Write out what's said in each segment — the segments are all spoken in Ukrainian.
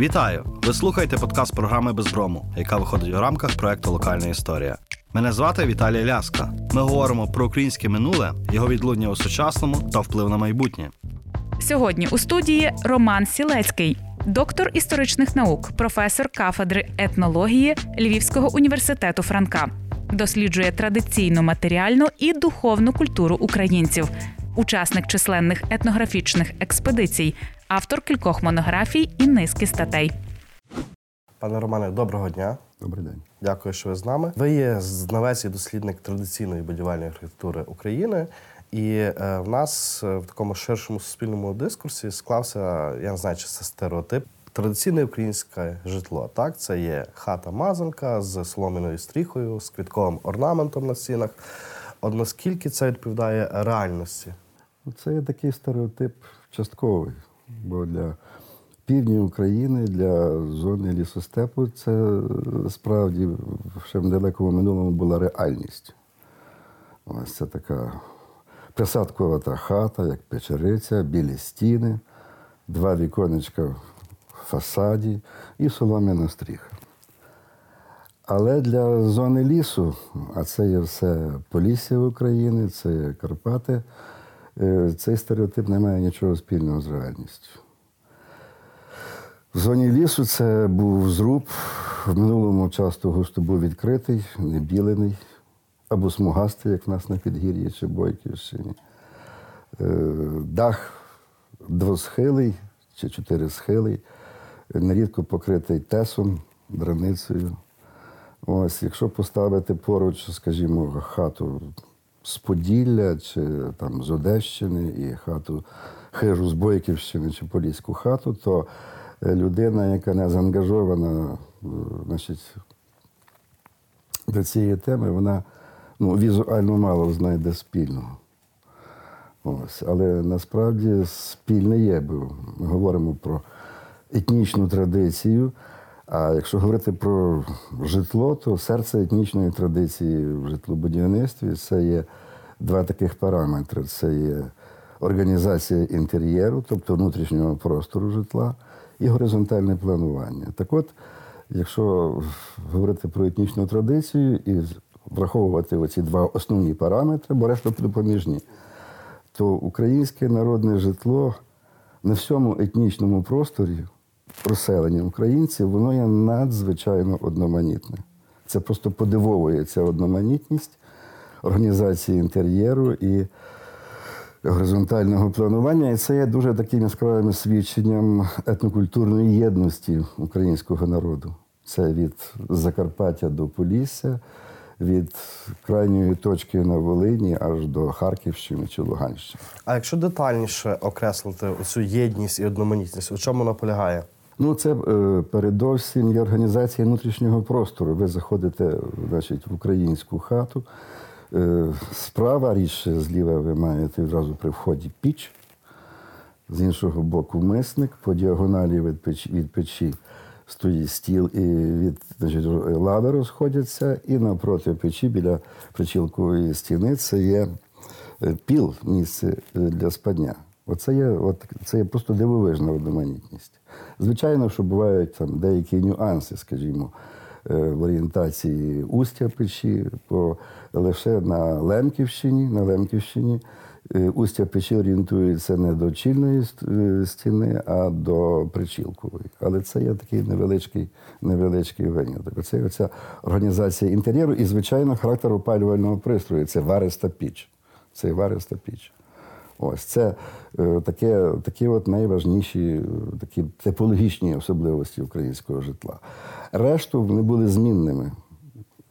Вітаю! Ви слухаєте подкаст програми Безброму, яка виходить у рамках проекту Локальна історія. Мене звати Віталій Ляска. Ми говоримо про українське минуле, його відлуння у сучасному та вплив на майбутнє. Сьогодні у студії Роман Сілецький, доктор історичних наук, професор кафедри етнології Львівського університету Франка. Досліджує традиційну матеріальну і духовну культуру українців, учасник численних етнографічних експедицій, автор кількох монографій і низки статей. Пане Романе, доброго дня. Добрий день. Дякую, що ви з нами. Ви є знавець і дослідник традиційної будівельної архітектури України. І е, в нас е, в такому ширшому суспільному дискурсі склався, я не знаю, чи це стереотип. Традиційне українське житло. Так, це є хата-мазанка з соломіною стріхою, з квітковим орнаментом на стінах. От наскільки це відповідає реальності? Ну, Це є такий стереотип частковий, бо для півдня України, для зони лісостепу, це е, справді ще в далекому минулому була реальність. Ось це така присадкова та хата, як печериця, білі стіни, два віконечка в фасаді і солом'яна стріха. Але для зони лісу, а це є все Полісся України, це є Карпати, е, цей стереотип не має нічого спільного з реальністю. В зоні лісу це був зруб, в минулому часто густо був відкритий, не білений, або смугастий, як в нас на Підгір'ї чи Бойківщині. Е, Дах двосхилий чи чотирисхилий, нерідко покритий тесом, драницею. Ось, якщо поставити поруч, скажімо, хату з Поділля чи там з Одещини і хату хижу з Бойківщини чи Поліську хату, то е, людина, яка не заангажована е, значить, до цієї теми, вона ну, візуально мало знайде спільного. Ось. Але насправді спільне є, бо ми говоримо про етнічну традицію. А якщо говорити про житло, то серце етнічної традиції в житлобудівництві це є два таких параметри: це є організація інтер'єру, тобто внутрішнього простору житла, і горизонтальне планування. Так от, якщо говорити про етнічну традицію і враховувати оці два основні параметри, бо решта допоміжні, то українське народне житло на всьому етнічному просторі розселення українців, воно є надзвичайно одноманітне. Це просто подивовує ця одноманітність організації інтер'єру і горизонтального планування. І це є дуже таким яскравим свідченням етнокультурної єдності українського народу. Це від Закарпаття до Полісся, від крайньої точки на Волині аж до Харківщини чи Луганщини. А якщо детальніше окреслити цю єдність і одноманітність, у чому вона полягає? Ну, це е, передовсім є організація внутрішнього простору. Ви заходите значить, в українську хату. Е, справа рідше зліва ви маєте відразу при вході піч, з іншого боку мисник, по діагоналі від печі, від печі стоїть стіл і від значить, лави розходяться, і навпроти печі біля причілкової стіни це є е, піл, місце для спання. Оце є, от, це є просто дивовижна одноманітність. Звичайно, що бувають там деякі нюанси, скажімо, е, в орієнтації устя печі, бо лише на Лемківщині, на Лемківщині е, устя печі орієнтується не до чільної е, стіни, а до причілкової. Але це є такий невеличкий невеличкий виняток. Це оця організація інтер'єру і, звичайно, характер опалювального пристрою. Це вариста піч. Це вариста піч. Ось це е, таке, такі от найважніші е, такі типологічні особливості українського житла. Решту вони були змінними.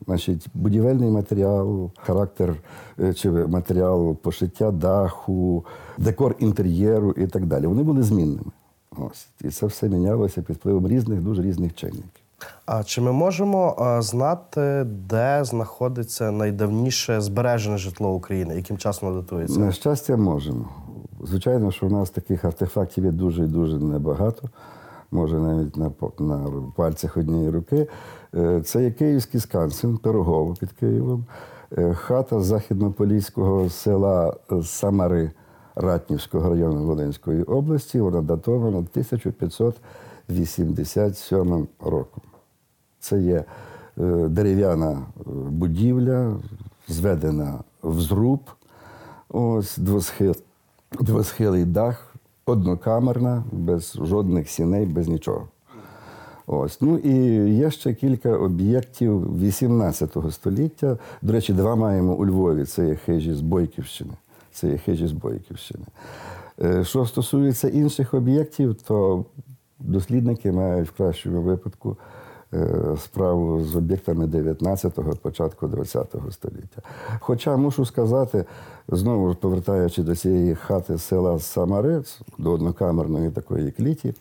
Значить, будівельний матеріал, характер е, чи матеріал пошиття даху, декор інтер'єру і так далі. Вони були змінними. Ось. І це все мінялося під впливом різних, дуже різних чинників. А чи ми можемо а, знати, де знаходиться найдавніше збережене житло України, яким часом датується? На щастя, можемо. Звичайно, що у нас таких артефактів є дуже і дуже небагато. Може, навіть на, на пальцях однієї руки. Е, Це є київський скансен, Пирогово під Києвом, Е, хата західнополіського села е, Самари Ратнівського району Волинської області. Вона датована 87 роком. Це є е, дерев'яна е, будівля, зведена в зруб, ось двосхил, двосхилий дах, однокамерна, без жодних сіней, без нічого. Ось. Ну і є ще кілька об'єктів 18 століття. До речі, два маємо у Львові. Це є хижі з Бойківщини. Це є хижі з Бойківщини. Е, Що стосується інших об'єктів, то дослідники мають в кращому випадку справу з об'єктами 19-го, початку 20-го століття. Хоча мушу сказати, знову ж повертаючи до цієї хати села Самарець, до однокамерної такої кліті,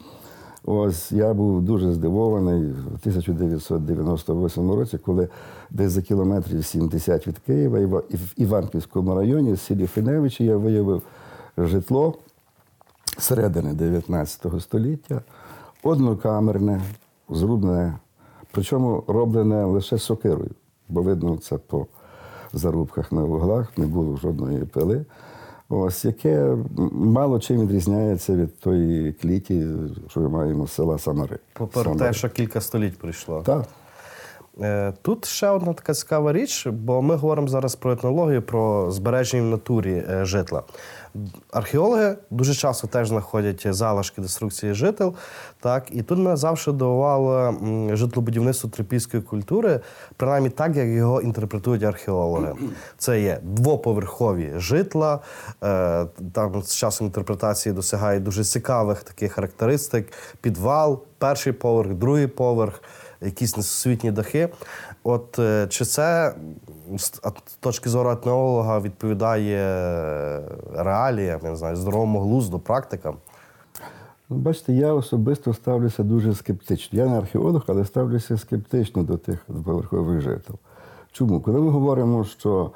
Ось я був дуже здивований в 1998 році, коли десь за кілометрів 70 від Києва, і в Іванківському районі, в селі Финевичі, я виявив житло середини 19 століття, однокамерне, зрубне, причому роблене лише сокирою, бо видно це по зарубках на вуглах, не було жодної пили. Ось яке мало чим відрізняється від тої кліті, що ми маємо з села Самари. Самари. те, що кілька століть пройшло. Так. Е, Тут ще одна така цікава річ, бо ми говоримо зараз про етнологію, про збереження в натурі е, житла. Археологи дуже часто теж знаходять залишки деструкції жител. Так, і тут мене завжди дивувало житлобудівництво трипільської культури, принаймні так, як його інтерпретують археологи. Це є двоповерхові житла, е, там з часом інтерпретації досягають дуже цікавих таких характеристик: підвал, перший поверх, другий поверх якісь несусвітні дахи. От е, чи це з точки зору етнолога відповідає е, реаліям, я не знаю, здоровому глузду, практикам? Ну, Бачите, я особисто ставлюся дуже скептично. Я не археолог, але ставлюся скептично до тих двоповерхових жител. Чому? Коли ми говоримо, що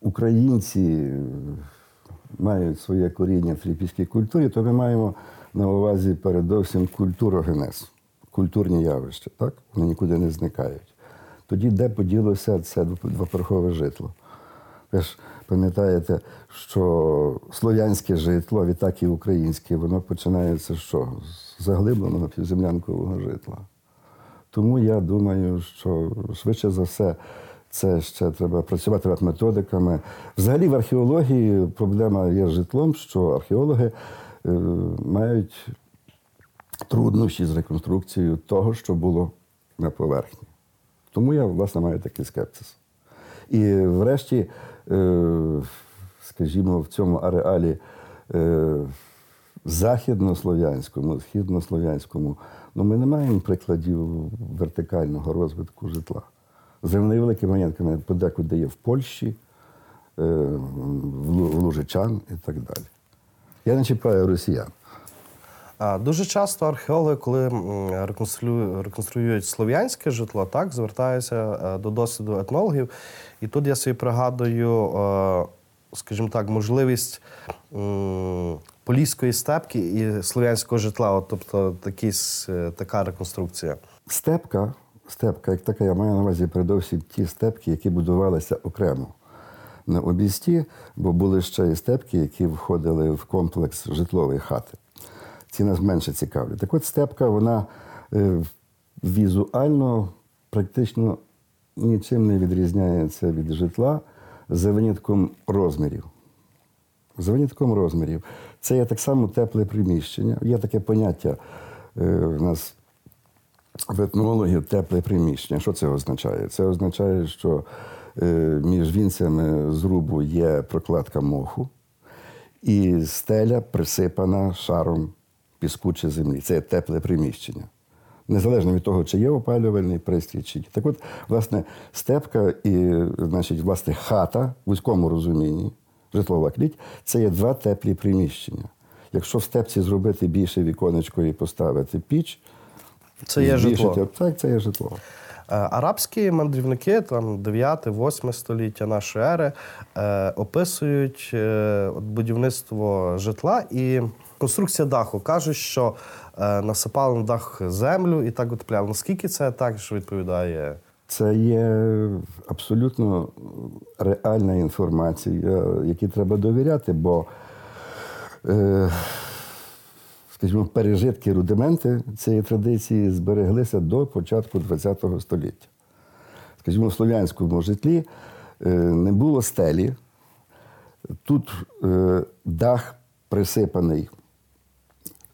українці мають своє коріння в трипільській культурі, то ми маємо на увазі передовсім культурогенез, культурні явища. Так? Вони нікуди не зникають. Тоді де поділося це двоповерхове житло? Ви ж пам'ятаєте, що слов'янське житло, а відтак і українське, воно починається що? З заглибленого півземлянкового житла. Тому я думаю, що швидше за все це ще треба працювати над методиками. Взагалі в археології проблема є з житлом, що археологи е, мають труднощі з реконструкцією того, що було на поверхні. Тому я, власне, маю такий скепсис. І врешті, е, скажімо, в цьому ареалі е, західнослов'янському, східнослов'янському, ну ми не маємо прикладів вертикального розвитку житла. З невеликими маєтками подекуди є в Польщі, е, в Лужичан і так далі. Я не чіпаю росіян. Дуже часто археологи, коли реконструюють слов'янське житло, так звертаються е, до досвіду етнологів. І тут я собі пригадую, е, скажімо так, можливість поліської степки і слов'янського житла, от, тобто такі, е, така реконструкція. Степка, степка, як така, я маю на увазі передовсім ті степки, які будувалися окремо на обісті, бо були ще і степки, які входили в комплекс житлової хати. Ці нас менше цікавлять. Так от степка, вона е, візуально практично нічим не відрізняється від житла за винятком розмірів. За винятком розмірів. Це є так само тепле приміщення. Є таке поняття е, в нас в етнологів тепле приміщення. Що це означає? Це означає, що е, між вінцями зрубу є прокладка моху, і стеля присипана шаром піску чи землі. Це є тепле приміщення. Незалежно від того, чи є опалювальний пристрій, чи ні. Так от, власне, степка і, значить, власне, хата в вузькому розумінні, житлова кліть, це є два теплі приміщення. Якщо в степці зробити більше віконечко і поставити піч, Це є збільшити- житло. Так, це є житло. Е, Арабські мандрівники, там 9-8 століття нашої ери, е, описують е, будівництво житла і конструкція даху. Кажуть, що е, насипали на дах землю і так утепляли. Наскільки це так, що відповідає? Це є абсолютно реальна інформація, якій треба довіряти, бо е, скажімо, пережитки, рудименти цієї традиції збереглися до початку ХХ століття. Скажімо, в слов'янському житлі е, не було стелі. Тут е, дах присипаний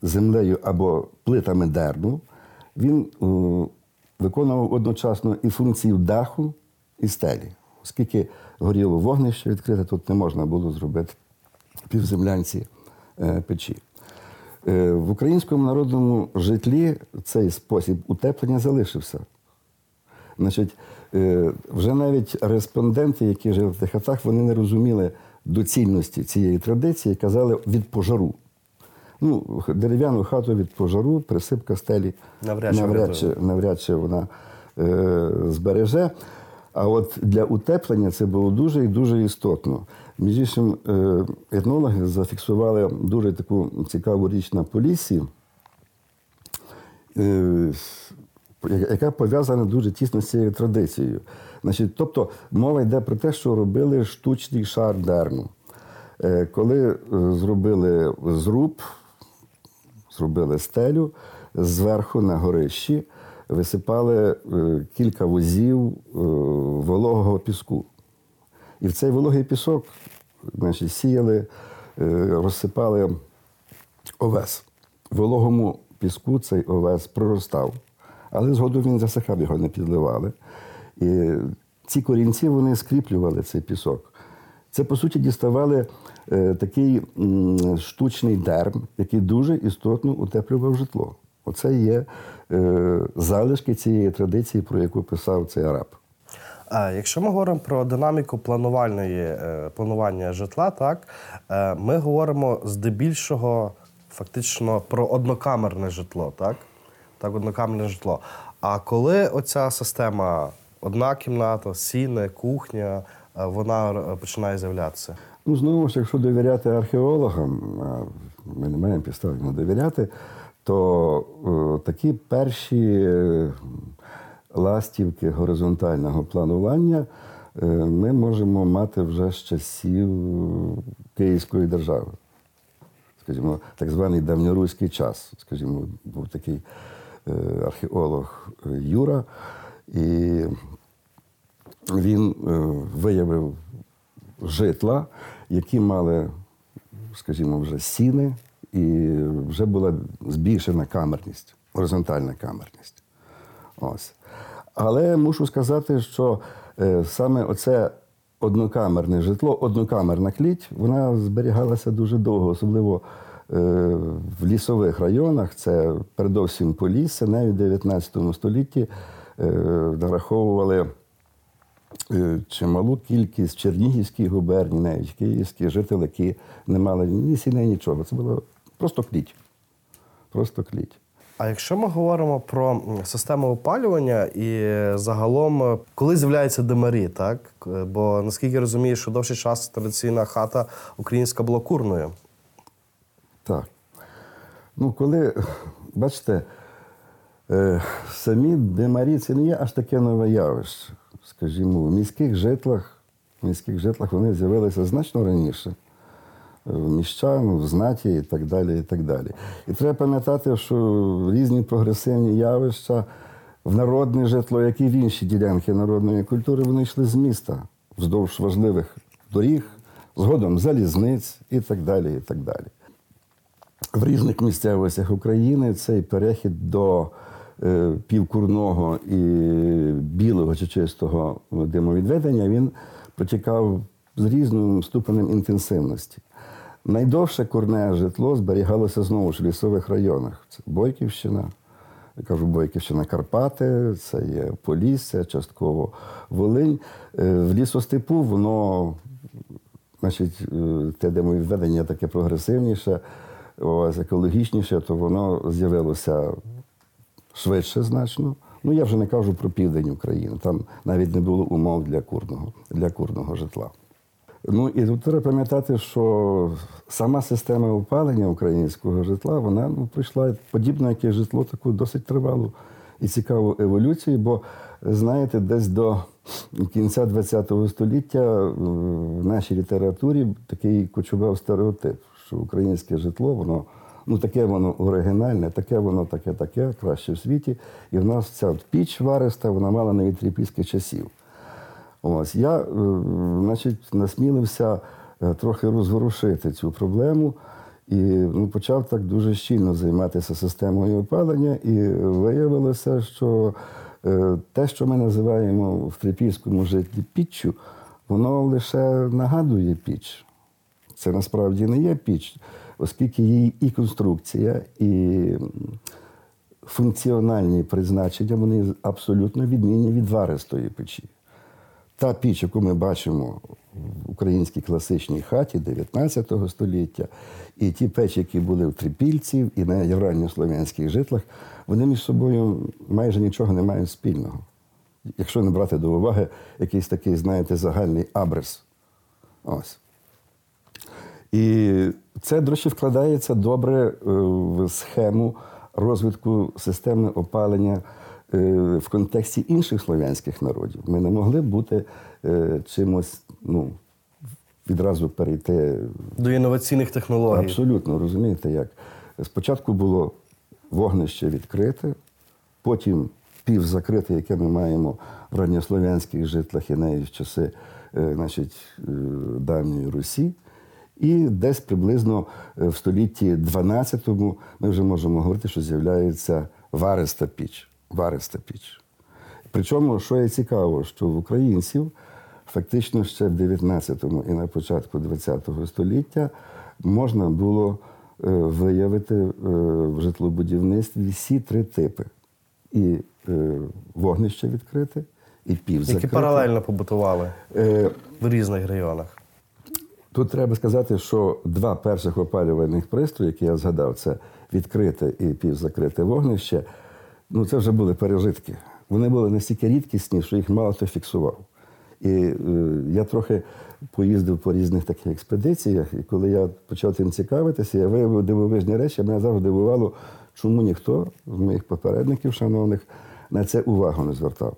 землею або плитами дерну. Він е, виконував одночасно і функцію даху, і стелі. Оскільки горіло вогнище відкрите, тут не можна було зробити півземлянці е, печі. Е, в українському народному житлі цей спосіб утеплення залишився. Значить, вже навіть респонденти, які жили в тих хатах, вони не розуміли доцільності цієї традиції, казали від пожару. Ну, дерев'яну хату від пожару, присипка стелі Навряд чи навряд, чи, навряд чи вона е, збереже. А от для утеплення це було дуже і дуже істотно. Між іншим, е, етнологи зафіксували дуже таку цікаву річ на Поліссі, е, яка пов'язана дуже тісно з цією традицією. Значить, тобто мова йде про те, що робили штучний шар дерну. Е, Коли зробили зруб, зробили стелю, зверху на горищі висипали е, кілька возів е, вологого піску. І в цей вологий пісок значить, сіяли, е, розсипали овес. В вологому піску цей овес проростав, але згодом він засихав, його не підливали. І ці корінці вони скріплювали цей пісок. Це, по суті, діставали такий штучний дерн, який дуже істотно утеплював житло. Оце є е, залишки цієї традиції, про яку писав цей араб. А якщо ми говоримо про динаміку планувальної е, планування житла, так е, ми говоримо здебільшого фактично про однокамерне житло, так? Так, однокамерне житло. А коли оця система одна кімната, сіни, кухня, е, вона е, починає з'являтися? Ну, знову ж, якщо довіряти археологам, ми не маємо підстав йому довіряти, то е, такі перші е, ластівки горизонтального планування ми можемо мати вже з часів Київської держави. Скажімо, так званий давньоруський час. Скажімо, був такий археолог Юра, і він е, виявив житла, які мали, скажімо, вже сіни, і вже була збільшена камерність, горизонтальна камерність. Ось. Але мушу сказати, що е, саме оце однокамерне житло, однокамерна кліть, вона зберігалася дуже довго, особливо е, в лісових районах. Це передовсім Полісся, навіть в 19 столітті нараховували чималу кількість Чернігівських губерній, навіть київських жителів, які не мали ні сіней, нічого. Це було просто кліть. Просто кліть. А якщо ми говоримо про систему опалювання і загалом, е, коли з'являються димарі, так? Бо наскільки я розумію, що довший час традиційна хата українська була курною. Так. Ну, коли, бачите, е, самі димарі це не є аж таке нове явище. Скажімо, в міських житлах, в міських житлах вони з'явилися значно раніше. В міщан, в знаті і так далі. І так далі. І треба пам'ятати, що різні прогресивні явища в народне житло, як і в інші ділянки народної культури, вони йшли з міста вздовж важливих доріг, згодом залізниць і так далі. І так далі в різних місцевостях України цей перехід до півкурного і білого чи чистого димовідведення він протікав з різним ступенем інтенсивності. Найдовше курне житло зберігалося знову ж в лісових районах. Це Бойківщина, я кажу, Бойківщина Карпати, це є Полісся, частково Волинь. Е, В лісостепу воно значить, е, те димовідведення таке прогресивніше, екологічніше, то воно з'явилося швидше значно. Ну, я вже не кажу про південь України. Там навіть не було умов для курного, для курного житла. Ну і тут треба пам'ятати, що сама система опалення українського житла, вона ну, пройшла подібно, як і житло, таку досить тривалу і цікаву еволюцію, бо знаєте, десь до кінця ХХ століття е, в нашій літературі такий кочував стереотип, що українське житло воно Ну, таке воно оригінальне, таке воно таке, таке, краще в світі. І в нас ця піч вариста, вона мала навіть трипільських часів. Ось я, е, значить, насмілився е, трохи розворушити цю проблему і ну, почав так дуже щільно займатися системою опалення, і виявилося, що е, те, що ми називаємо в трипільському житті піччю, воно лише нагадує піч. Це насправді не є піч, оскільки її і конструкція, і функціональні призначення вони абсолютно відмінні від варистої печі. Та піч, яку ми бачимо в українській класичній хаті 19 століття, і ті печі, які були в трипільців і на євранньослов'янських житлах, вони між собою майже нічого не мають спільного. Якщо не брати до уваги якийсь такий, знаєте, загальний абрис. Ось. І це, до речі, вкладається добре е, в схему розвитку системи опалення е, в контексті інших слов'янських народів. Ми не могли бути е, чимось, ну, відразу перейти До інноваційних технологій. Абсолютно, розумієте, як. Спочатку було вогнище відкрите, потім півзакрите, яке ми маємо в ранньослов'янських житлах і навіть в часи значить, давньої Русі. І десь приблизно е, в столітті 12-му ми вже можемо говорити, що з'являється вариста піч. Вариста піч. Причому, що є цікаво, що в українців фактично ще в 19-му і на початку 20-го століття можна було е, виявити е, в житлобудівництві всі три типи: і вогнище відкрите, і Які паралельно побутували Е, в різних регіонах. Тут треба сказати, що два перших опалювальних пристрої, які я згадав, це відкрите і півзакрите вогнище. Ну, це вже були пережитки. Вони були настільки рідкісні, що їх мало хто фіксував. І е, я трохи поїздив по різних таких експедиціях, і коли я почав цим цікавитися, я виявив дивовижні речі. Мене завжди дивувало, чому ніхто з моїх попередників, шановних, на це увагу не звертав.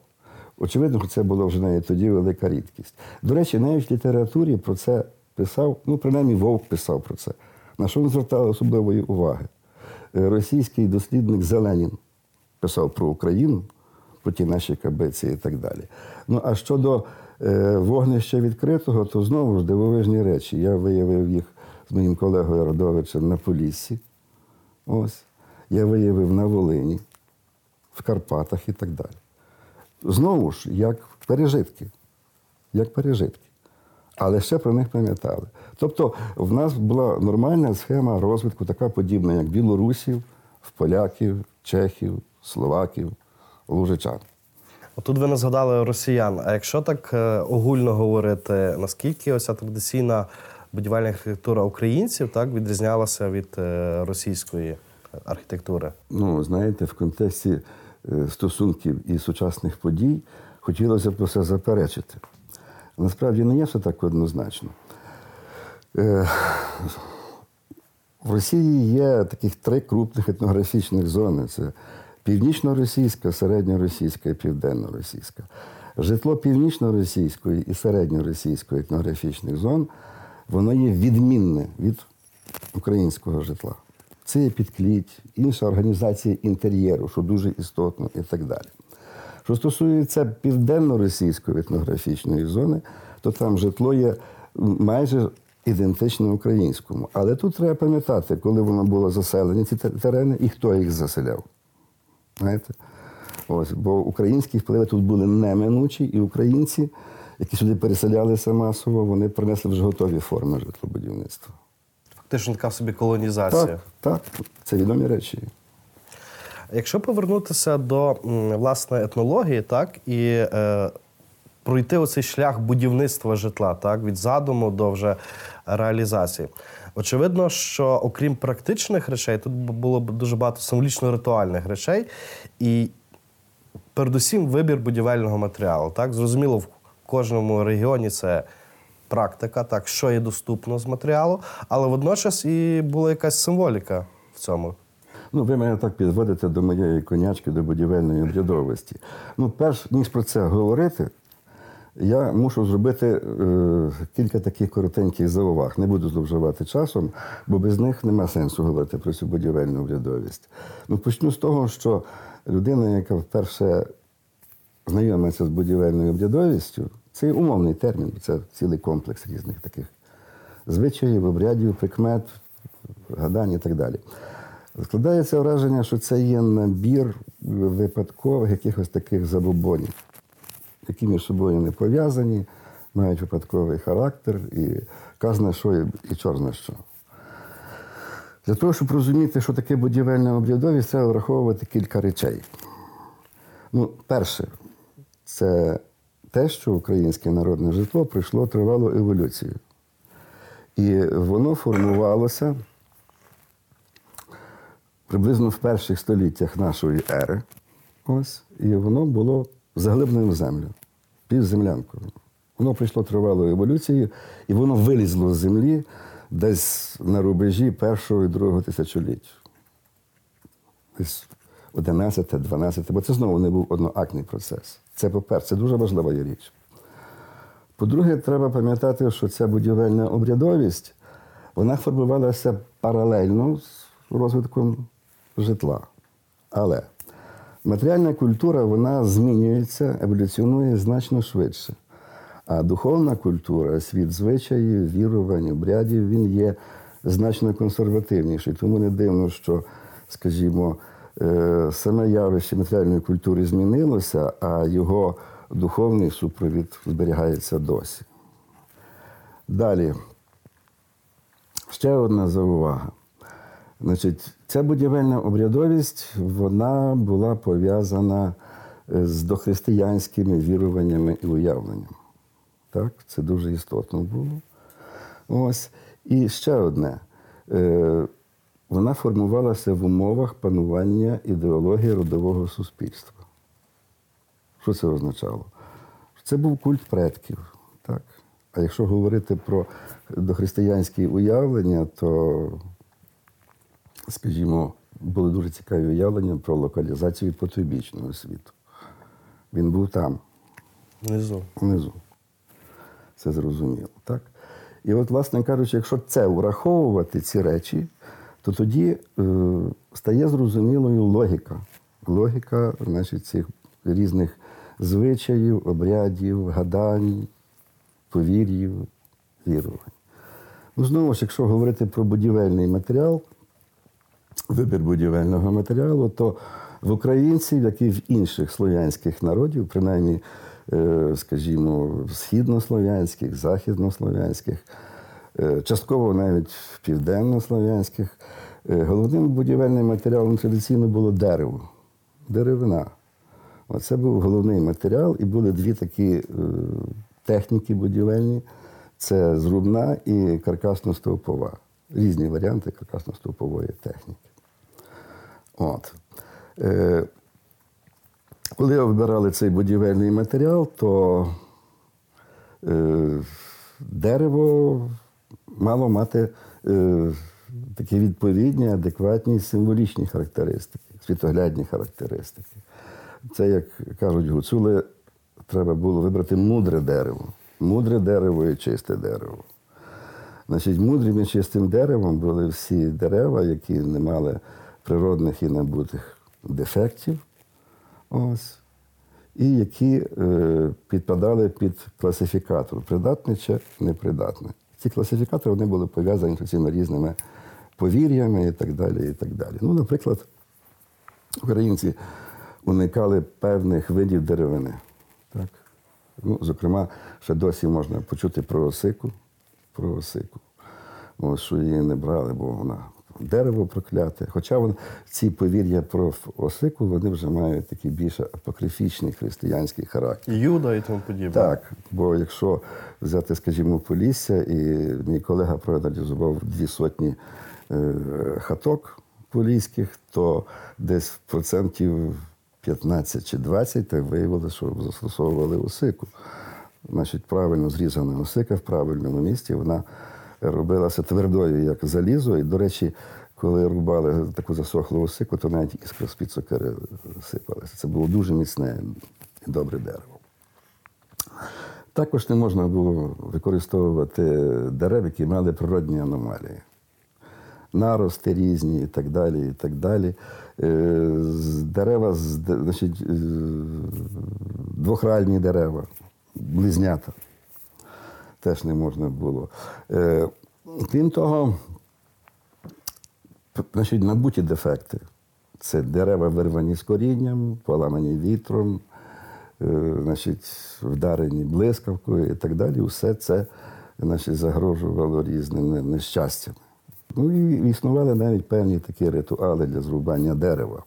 Очевидно, це було вже навіть тоді велика рідкість. До речі, навіть в літературі про це писав, ну, принаймні Вовк писав про це. На що він звертав особливої уваги? Е, Російський дослідник Зеленін писав про Україну, про ті наші кабиці і так далі. Ну, а щодо е, вогнища відкритого, то знову ж дивовижні речі. Я виявив їх з моїм колегою Родовичем на Поліссі. Ось. Я виявив на Волині, в Карпатах і так далі. Знову ж, як пережитки. Як пережитки. Але ще про них пам'ятали. Тобто, в нас була нормальна схема розвитку, така подібна, як білорусів, поляків, чехів, словаків, лужичан. Отут ви не згадали росіян. А якщо так е, огульно говорити, наскільки ось ця традиційна будівельна архітектура українців так відрізнялася від е, російської архітектури? Ну, знаєте, в контексті е, стосунків і сучасних подій хотілося б все заперечити. Насправді не є все так однозначно. Е, В Росії є таких три крупних етнографічних зони: це північно-російська, середньоросійська і південно-російська. Житло північно-російської і середньоросійської етнографічних зон воно є відмінне від українського житла. Це є підкліть, інша організація інтер'єру, що дуже істотно і так далі. Що стосується південно-російської етнографічної зони, то там житло є майже ідентично українському. Але тут треба пам'ятати, коли воно було заселені, ці терени, і хто їх заселяв. Знаєте? Ось, бо українські впливи тут були неминучі, і українці, які сюди переселялися масово, вони принесли вже готові форми житлобудівництва. Фактично така собі колонізація. Так, так, це відомі речі. Якщо повернутися до власне етнології, так і е, пройти оцей шлях будівництва житла, так від задуму до вже реалізації. Очевидно, що окрім практичних речей, тут було б дуже багато символічно-ритуальних речей, і передусім вибір будівельного матеріалу. Так, зрозуміло, в кожному регіоні це практика, так, що є доступно з матеріалу, але водночас і була якась символіка в цьому. Ну, ви мене так підводите до моєї конячки, до будівельної обрядовості. Ну, перш ніж про це говорити, Я мушу зробити е, кілька таких коротеньких зауваг. Не буду зловживати часом, бо без них нема сенсу говорити про цю будівельну урядовість. Ну, почну з того, що людина, яка вперше знайомиться з будівельною обрядовістю, це умовний термін, це цілий комплекс різних таких звичаїв, обрядів, прикмет, гадань і так далі. Складається враження, що це є набір випадкових якихось таких забобонів, які між собою не пов'язані, мають випадковий характер і казне що і, чорне що. Для того, щоб розуміти, що таке будівельна обрядовість, треба враховувати кілька речей. Ну, перше, це те, що українське народне житло пройшло тривалу еволюцію. І воно формувалося приблизно в перших століттях нашої ери. Ось, і воно було заглиблене в землю, півземлянкою. Воно пройшло тривалу еволюцію, і воно вилізло з землі десь на рубежі першого і другого тисячоліття. Десь 11, 12, бо це знову не був одноактний процес. Це, по-перше, дуже важлива є річ. По-друге, треба пам'ятати, що ця будівельна обрядовість вона формувалася паралельно з розвитком житла. Але матеріальна культура вона змінюється, еволюціонує значно швидше. А духовна культура, світ звичаїв, вірувань, обрядів, він є значно консервативніший. Тому не дивно, що, скажімо, е, саме явище матеріальної культури змінилося, а його духовний супровід зберігається досі. Далі, ще одна заувага. Значить, ця будівельна обрядовість вона була пов'язана е, з дохристиянськими віруваннями і уявленнями. Так, це дуже істотно було. Ось. І ще одне. Е, Вона формувалася в умовах панування ідеології родового суспільства. Що це означало? Це був культ предків. Так? А якщо говорити про дохристиянські уявлення, то, скажімо, були дуже цікаві уявлення про локалізацію потойбічного світу. Він був там, Внизу. внизу. Це зрозуміло. Так? І от, власне кажучи, якщо це враховувати, ці речі, то тоді е, стає зрозумілою логіка. Логіка значить, цих різних звичаїв, обрядів, гадань, повір'їв, вірувань. Ну, знову ж, якщо говорити про будівельний матеріал, вибір будівельного матеріалу, то в українців, як і в інших слов'янських народів, принаймні, е, скажімо, східнослов'янських, західнослов'янських, е, частково навіть південнослов'янських, е, головним будівельним матеріалом традиційно було дерево, деревина. Оце був головний матеріал, і були дві такі техніки будівельні: це зрубна і каркасно-стовпова. Різні варіанти каркасно-стовпової техніки. От. Е, коли обирали цей будівельний матеріал, то е, дерево мало мати е, такі відповідні, адекватні символічні характеристики, світоглядні характеристики. Це, як кажуть гуцули, треба було вибрати мудре дерево. Мудре дерево і чисте дерево. Значить, мудрим і чистим деревом були всі дерева, які не мали природних і набутих дефектів, ось, і які е, підпадали під класифікатор придатний чи непридатний. Ці класифікатори вони були пов'язані з цими різними повір'ями і так далі. І так далі. Ну, наприклад, українці уникали певних видів деревини. Так? Ну, зокрема, ще досі можна почути про осику, про осику. Ось, що її не брали, бо вона дерево прокляте. Хоча вон, ці повір'я про осику вони вже мають такий більш апокрифічний християнський характер. Юда і тому подібне. Так, бо якщо взяти, скажімо, Полісся, і мій колега проаналізував дві сотні е, хаток поліських, то десь процентів 15 чи 20 так виявилося, що застосовували осику. Значить, правильно зрізана осика в правильному місці, вона робилася твердою, як залізо. І, до речі, коли рубали таку засохлу осику, то навіть іскри з-під сокири сипалися. Це було дуже міцне і добре дерево. Також не можна було використовувати дерев, які мали природні аномалії. Нарости різні і так далі. і так далі. Е, Дерева, з- значить, двохральні дерева, близнята. Теж не можна було. Е, Крім того, значить, набуті дефекти. Це дерева вирвані з корінням, поламані вітром, е, значить, вдарені блискавкою і так далі. Усе це значить, загрожувало різним не- нещастям. Ну і існували навіть певні такі ритуали для зрубання дерева.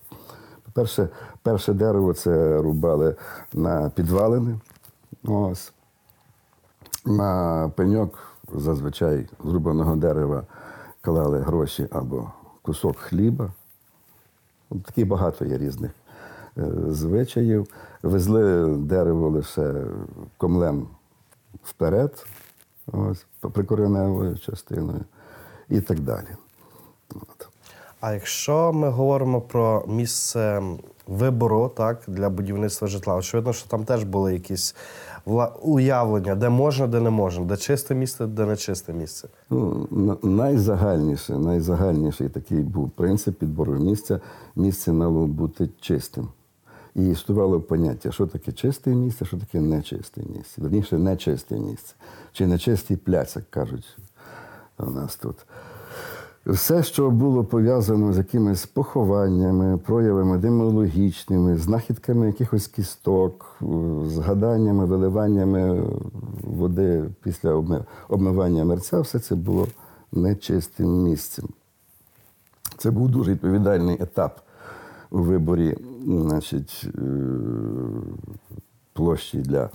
По-перше, перше дерево це рубали на підвалини. Ось. На пеньок зазвичай зрубаного дерева клали гроші або кусок хліба. Такі багато є різних е, звичаїв. Везли дерево лише комлем вперед, прикореневою частиною і так далі. От. А якщо ми говоримо про місце вибору так, для будівництва житла, очевидно, що там теж були якісь уявлення, де можна, де не можна, де чисте місце, де не чисте місце. Ну, на- найзагальніше, найзагальніший такий був принцип підбору місця. Місце мало бути чистим. І існувало поняття, що таке чисте місце, що таке нечисте місце. Верніше, нечисте місце. Чи нечистий пляц, як кажуть у нас тут. Все, що було пов'язано з якимись похованнями, проявами демонологічними, знахідками якихось кісток, е, згаданнями, виливаннями води після обмивання мерця, все це було нечистим місцем. Це був дуже відповідальний етап у виборі значить, е, площі для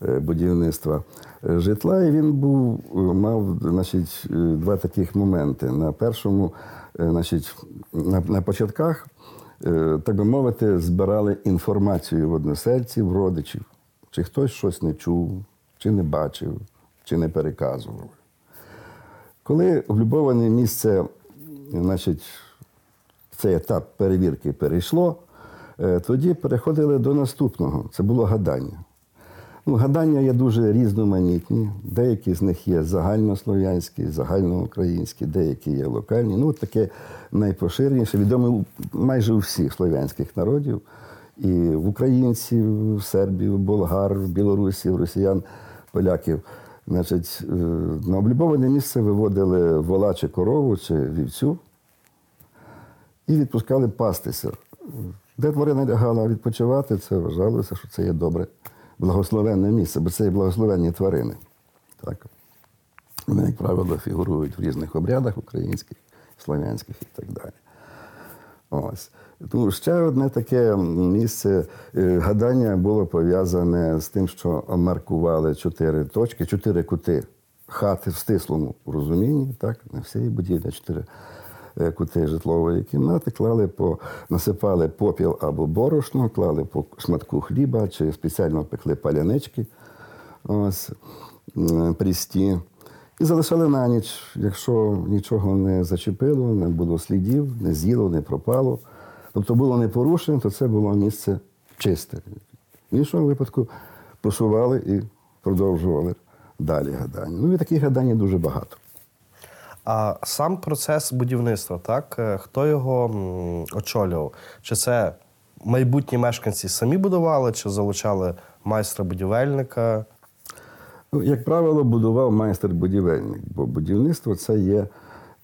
будівництва е, житла. І він був, е, мав значить, е, два таких моменти. На першому, е, значить, на, на початках, е, так би мовити, збирали інформацію в односельців, родичів, чи хтось щось не чув, чи не бачив, чи не переказував. Коли облюбоване місце, значить, цей етап перевірки перейшло, е, тоді переходили до наступного. Це було гадання. Ну, гадання є дуже різноманітні. Деякі з них є загальнослов'янські, загальноукраїнські, деякі є локальні. Ну, от таке найпоширеніше, відоме майже у всіх слов'янських народів. І в українців, в сербів, болгар, в білорусів, росіян, поляків. Значить, е, на облюбоване місце виводили вола чи корову чи вівцю і відпускали пастися. Де тварина лягала відпочивати, це вважалося, що це є добре, благословенне місце, бо це є благословенні тварини. Так. Вони, як правило, фігурують в різних обрядах українських, слов'янських і так далі. Ось. Тому ще одне таке місце е, гадання було пов'язане з тим, що маркували чотири точки, чотири кути хати в стислому розумінні, так, не всієї будівлі, чотири е, кути житлової кімнати, клали по, насипали попіл або борошно, клали по шматку хліба чи спеціально пекли палянички прісті. І залишали на ніч, якщо нічого не зачепило, не було слідів, не з'їло, не пропало. Тобто було не порушено, то це було місце чисте. В іншому випадку посували і продовжували далі гадання. Ну і таких гадань дуже багато. А сам процес будівництва, так е, хто його очолював? Чи це майбутні мешканці самі будували, чи залучали майстра-будівельника? Ну, як правило, будував майстер-будівельник, бо будівництво це є,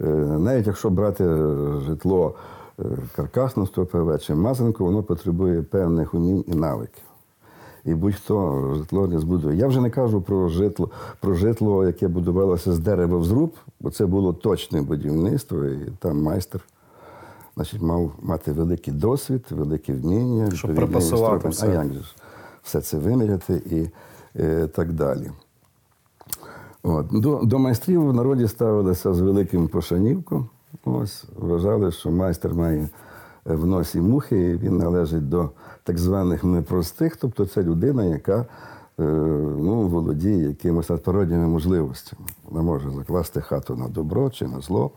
е, навіть якщо брати е, житло е, каркасно, ПВ чи мазанку, воно потребує певних умінь і навиків. І будь-хто житло не збудує. Я вже не кажу про житло, про житло, яке будувалося з дерева в зруб, бо це було точне будівництво, і там майстер значить, мав мати великий досвід, велике вміння, Щоб припасувати все. А як же все це виміряти і е, так далі. От. До, до майстрів в народі ставилися з великим пошанівком. Ось, вважали, що майстер має в носі мухи, він належить до так званих непростих, тобто це людина, яка е, ну, володіє якимось надприродніми можливостями. Вона може закласти хату на добро чи на зло.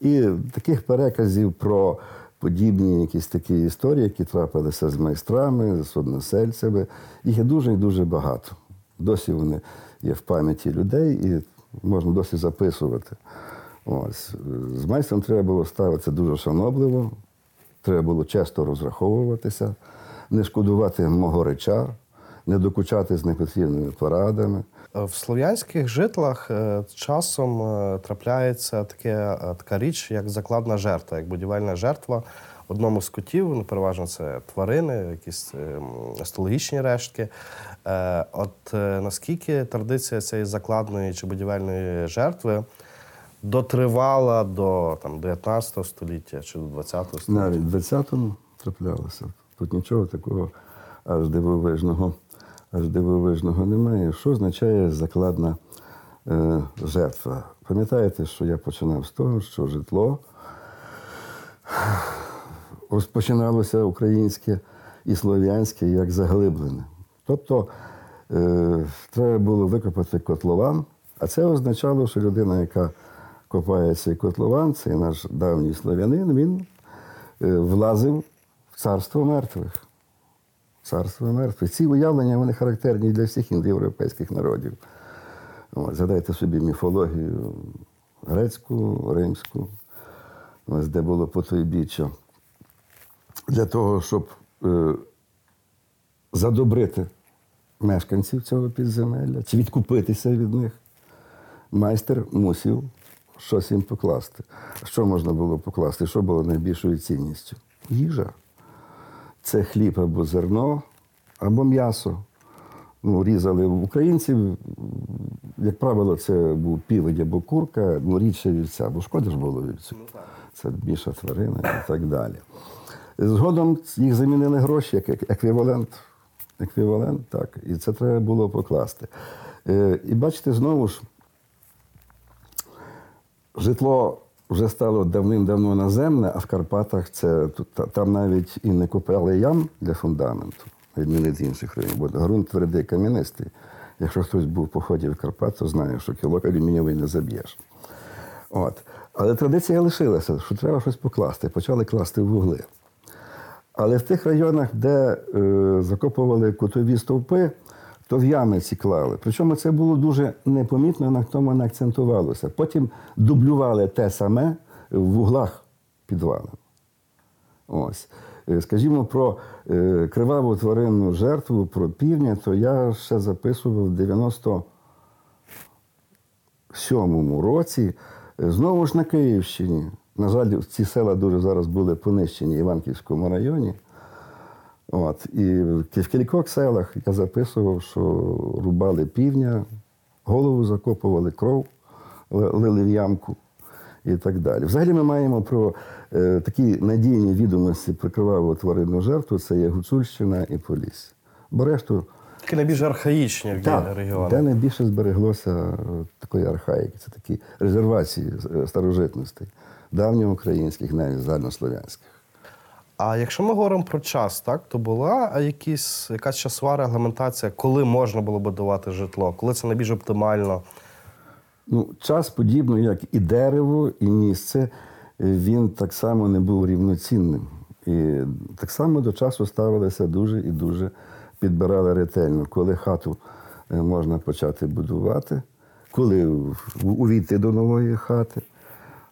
І таких переказів про подібні якісь такі історії, які трапилися з майстрами, з односельцями, їх є дуже і дуже багато. Досі вони є в пам'яті людей і можна досі записувати. Ось. З майстром треба було ставитися дуже шанобливо, треба було часто розраховуватися, не шкодувати мого реча, не докучати з непотрібними порадами. Е, В слов'янських житлах е, часом е, трапляється таке, така річ, як закладна жертва, як будівельна жертва одному з котів. Ну, переважно це тварини, якісь е, астологічні рештки. От наскільки традиція цієї закладної чи будівельної жертви дотривала до там, 19 століття чи до 20 століття? Навіть в 20-му траплялося. Тут нічого такого аж дивовижного, аж дивовижного немає. Що означає закладна е, жертва? Пам'ятаєте, що я починав з того, що житло розпочиналося українське і слов'янське як заглиблене. Тобто е, треба було викопати котлован, а це означало, що людина, яка копає цей котлован, цей наш давній слов'янин, він е, влазив в царство мертвих. Царство мертвих. Ці уявлення вони характерні для всіх індоєвропейських народів. От, згадайте собі міфологію грецьку, римську, ось де було потойбіччя. Для того, щоб е, задобрити мешканців цього підземелля чи відкупитися від них, майстер мусив щось їм покласти. Що можна було покласти? Що було найбільшою цінністю? Їжа. Це хліб або зерно, або м'ясо. Ну, різали українців, як правило, це був півень або курка, ну, рідше вівця, бо шкода ж було вівцю. Це більша тварина і так далі. Згодом їх замінили гроші як еквівалент. Еквівалент, так. І це треба було покласти. Е, І бачите, знову ж, житло вже стало давним-давно наземне, а в Карпатах це там навіть і не купили ям для фундаменту, на відміну від інших районів, бо ґрунт твердий кам'янистий. Якщо хтось був поході в Карпат, то знає, що кілок алюмінієвий не заб'єш. От. Але традиція лишилася, що треба щось покласти. Почали класти вугли. Але в тих районах, де е, закопували кутові стовпи, то в ями ці клали. Причому це було дуже непомітно, на тому не акцентувалося. Потім дублювали те саме в вуглах підвалу. Ось. Е, Скажімо, про е, криваву тваринну жертву, про півня, то я ще записував в 97-му році, е, знову ж на Київщині. На жаль, ці села дуже зараз були понищені в Іванківському районі. От. І в кількох селах я записував, що рубали півня, голову закопували, кров лили в ямку і так далі. Взагалі ми маємо про е, такі надійні відомості про криваву тваринну жертву це є Гуцульщина і Полісся. Бо решту Такі найбільш архаїчні регіони. де найбільше збереглося е, такої архаїки. Це такі резервації е, старожитностей, давньоукраїнських, навіть загальнослов'янських. А якщо ми говоримо про час, так то була якісь, якась часова регламентація, коли можна було будувати житло, коли це найбільш оптимально. Ну, час, подібно як і дерево, і місце, він так само не був рівноцінним. І так само до часу ставилися дуже і дуже підбирали ретельно, коли хату е, можна почати будувати, коли увійти до нової хати.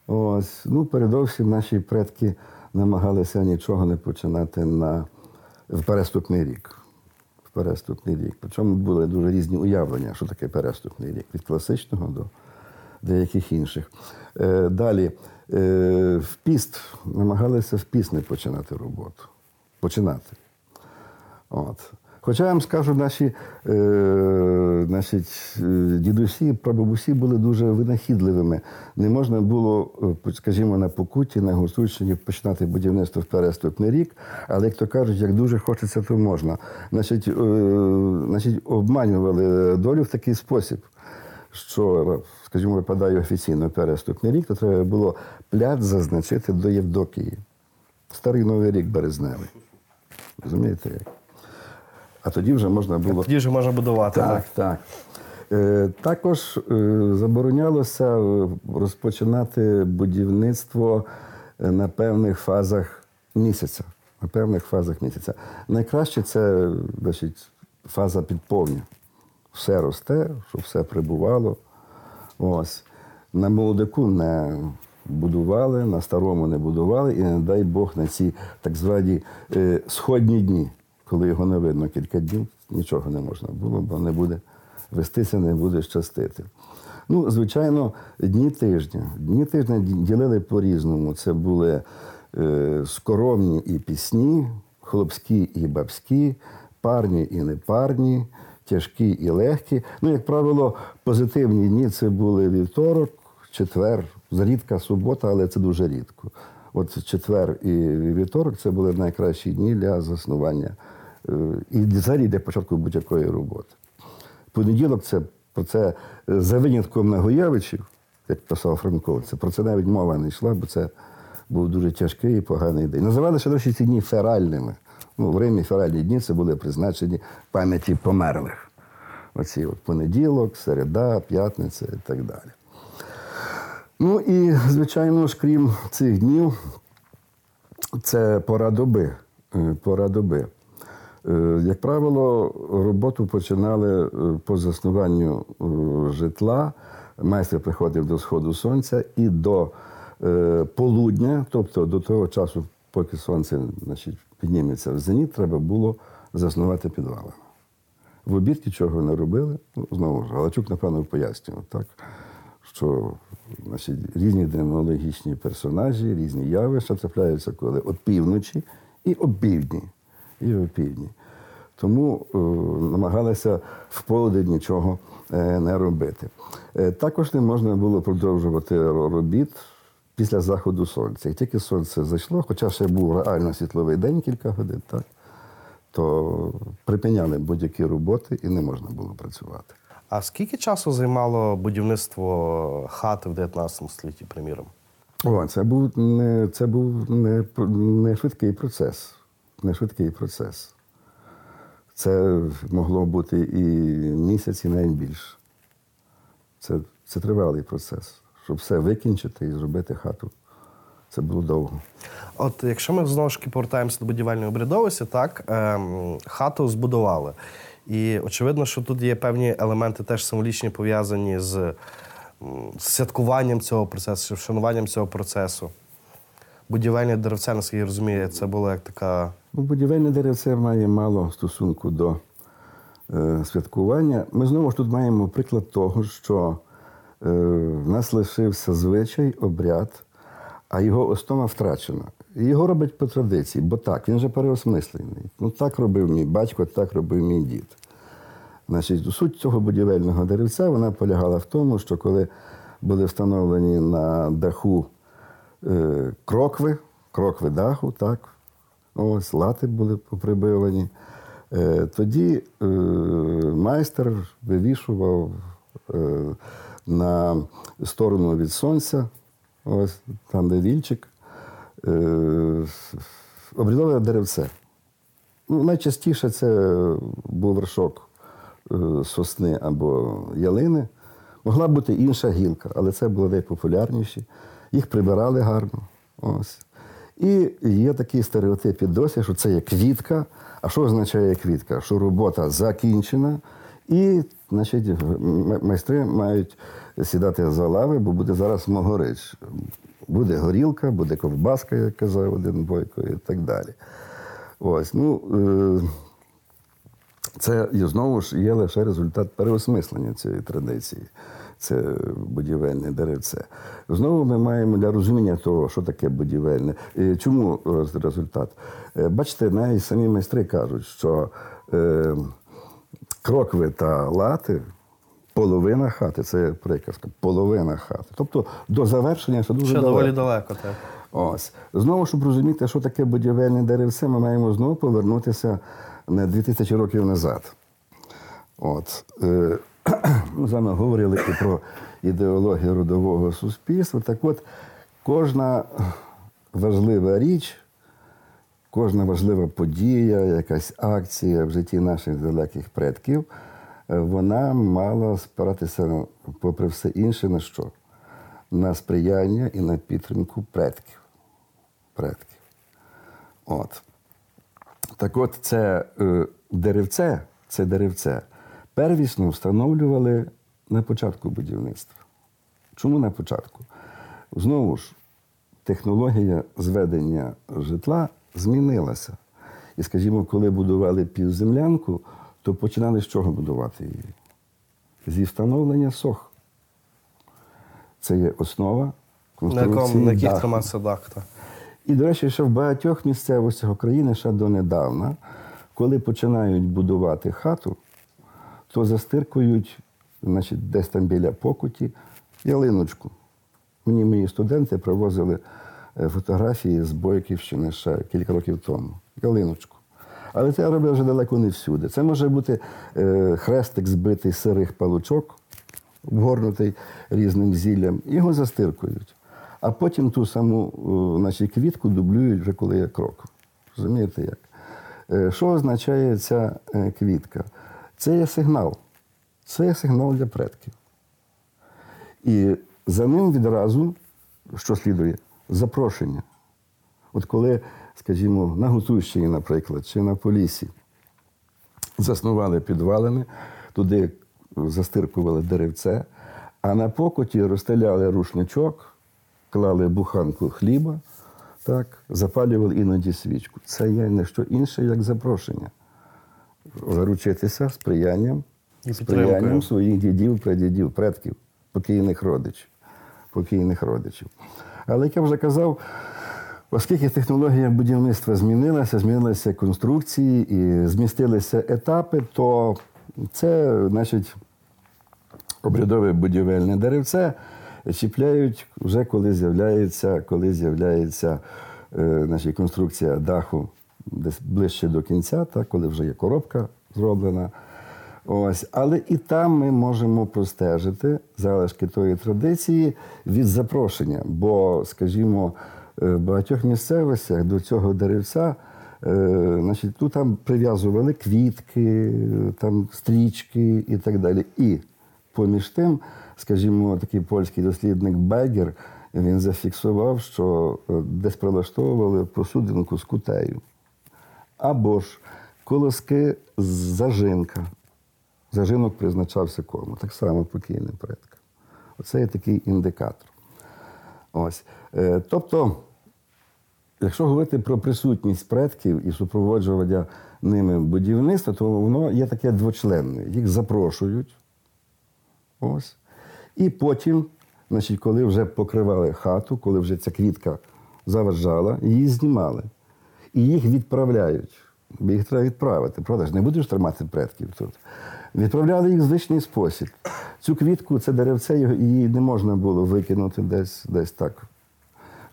Ось. Ну, передовсім наші предки намагалися нічого не починати на в переступний рік. В переступний рік. Причому були дуже різні уявлення, що таке переступний рік, від класичного до деяких інших. Е, далі, е, в піст намагалися в піст не починати роботу. Починати. От. Хоча я вам скажу, наші, е, наші е, дідусі, прабабусі були дуже винахідливими. Не можна було, е, скажімо, на Покуті, на Гуцульщині починати будівництво в переступний рік, але як то кажуть, як дуже хочеться, то можна. Значить, е, значить, обманювали долю в такий спосіб, що, скажімо, випадає офіційно переступний рік, то треба було пляц зазначити до Євдокії. Старий Новий рік березневий. Розумієте як? А тоді вже можна було. Тоді вже можна будувати. Так, так. Е, також е, заборонялося е, розпочинати будівництво на певних фазах місяця. На певних фазах місяця. Найкраще це значить, фаза підповня. все росте, щоб все прибувало. Ось. На молодику не будували, на старому не будували, і не дай Бог на ці так звані е, сходні дні, коли його не видно кілька днів, нічого не можна було, бо не буде вестися, не буде щастити. Ну, звичайно, дні тижня. Дні тижня ді- ділили по-різному. Це були е, скоромні і пісні, хлопські і бабські, парні і непарні, тяжкі і легкі. Ну, як правило, позитивні дні це були вівторок, четвер, зрідка субота, але це дуже рідко. От четвер і вівторок це були найкращі дні для заснування і взагалі для початку будь-якої роботи. Понеділок це про це е, за винятком Нагоєвичів, як писав Франко, це про це навіть мова не йшла, бо це був дуже тяжкий і поганий день. Називали ще досі ці дні феральними. Ну, в Римі феральні дні це були призначені пам'яті померлих. Оці от понеділок, середа, п'ятниця і так далі. Ну і, звичайно ж, крім цих днів, це пора доби. е, Пора доби. Е, Як правило, роботу починали е, по заснуванню е, житла. Майстер приходив до сходу сонця і до полудня, тобто до того часу, поки сонце значить, підніметься в зеніт, треба було заснувати підвалами. В обід нічого не робили. Ну, знову ж, Галачук, напевно, пояснював, так, що значить, різні демонологічні персонажі, різні явища трапляються коли опівночі і опівдні. І опівдні. Тому е, намагалися в полудень нічого е, не робити. Е, також не можна було продовжувати робіт після заходу сонця. Як тільки сонце зайшло, хоча ще був реально світловий день кілька годин, так, то припиняли будь-які роботи і не можна було працювати. А скільки часу займало будівництво хати в 19 столітті, приміром? О, це був не, це був не, не швидкий процес. Не швидкий процес. Це могло бути і місяць, і навіть більше. Це, це тривалий процес. Щоб все викінчити і зробити хату. Це було довго. От якщо ми знову ж таки повертаємося до будівельної обрядовості, так ем, хату збудували. І очевидно, що тут є певні елементи теж символічні пов'язані з, з святкуванням цього процесу, вшануванням цього процесу. Будівельне деревце, наскільки я розумію, це було як така. Ну, будівельне деревце має мало стосунку до е, святкування. Ми знову ж тут маємо приклад того, що е, в нас лишився звичай, обряд, а його основа втрачена. Його роблять по традиції, бо так, він же переосмислений. Ну так робив мій батько, так робив мій дід. Значить, суть цього будівельного деревця вона полягала в тому, що коли були встановлені на даху крокви, крокви даху, так, ось лати були поприбивані, е, тоді е, майстер вивішував е, на сторону від сонця, ось там, де вільчик, е, обрядове деревце. Ну, найчастіше це був вершок е, сосни або ялини. Могла бути інша гілка, але це були найпопулярніші. Їх прибирали гарно. Ось. І є такий стереотип і досі, що це є квітка. А що означає квітка? Що робота закінчена, і значить, майстри мають сідати за лави, бо буде зараз могорич. Буде горілка, буде ковбаска, як казав один бойко, і так далі. Ось, ну, е, це знову ж є лише результат переосмислення цієї традиції. Це будівельне деревце. Знову ми маємо для розуміння того, що таке будівельне. Е, Чому е, результат? Е, Бачите, навіть самі майстри кажуть, що е, крокви та лати половина хати, це приказка, половина хати. Тобто до завершення ще дуже Ще далеко. доволі далеко. Так. Ось. Знову, щоб розуміти, що таке будівельне деревце, ми маємо знову повернутися на 2000 років назад. От. Ми з вами говорили і про ідеологію родового суспільства. Так от, кожна важлива річ, кожна важлива подія, якась акція в житті наших далеких предків, е, вона мала спиратися, попри все інше, на що? На сприяння і на підтримку предків. предків. От. Так от, це е, деревце, це деревце первісно встановлювали на початку будівництва. Чому на початку? Знову ж, технологія зведення житла змінилася. І, скажімо, коли будували півземлянку, то починали з чого будувати її? Зі встановлення сох. Це є основа На, конструкції. якому, на яких даху. тримався дах. І, до речі, ще в багатьох місцевостях України ще донедавна, коли починають будувати хату, то застиркують значить, десь там біля покуті ялиночку. Мені мої студенти привозили е, фотографії з Бойківщини ще кілька років тому. Ялиночку. Але це я робив вже далеко не всюди. Це може бути е, хрестик збитий з сирих палучок, обгорнутий різним зіллям, його застиркують. А потім ту саму е, значить, квітку дублюють вже коли є крок. Розумієте як? Що означає ця квітка? Це є сигнал. Це є сигнал для предків. І за ним відразу, що слідує, запрошення. От коли, скажімо, на Гуцульщині, наприклад, чи на Полісі заснували підвалини, туди застиркували деревце, а на покоті розстеляли рушничок, клали буханку хліба, так, запалювали іноді свічку. Це є не що інше, як запрошення. Заручитися сприянням, І сприянням своїх дідів, прадідів, предків, покійних родичів. Покійних родичів. Але як я вже казав, оскільки технологія будівництва змінилася, змінилися конструкції і змістилися етапи, то це, значить, обрядове будівельне деревце чіпляють вже коли з'являється, коли з'являється е, значить, конструкція даху десь ближче до кінця, так, коли вже є коробка зроблена. Ось. Але і там ми можемо простежити залишки тої традиції від запрошення. Бо, скажімо, е, в багатьох місцевостях до цього деревця е, значить, тут там прив'язували квітки, там стрічки і так далі. І поміж тим, скажімо, такий польський дослідник Бегер, він зафіксував, що е, десь прилаштовували посудинку з кутею. Або ж колоски з зажинка. Зажинок призначався кому? Так само покійним предкам. Оце є такий індикатор. Ось. Е, Тобто, якщо говорити про присутність предків і супроводжування ними будівництва, то воно є таке двочленне. Їх запрошують. Ось. І потім, значить, коли вже покривали хату, коли вже ця квітка заважала, її знімали. І їх відправляють. Їх треба відправити, правда ж? Не будеш тримати предків тут. Відправляли їх в звичний спосіб. Цю квітку, це деревце, її не можна було викинути десь, десь так.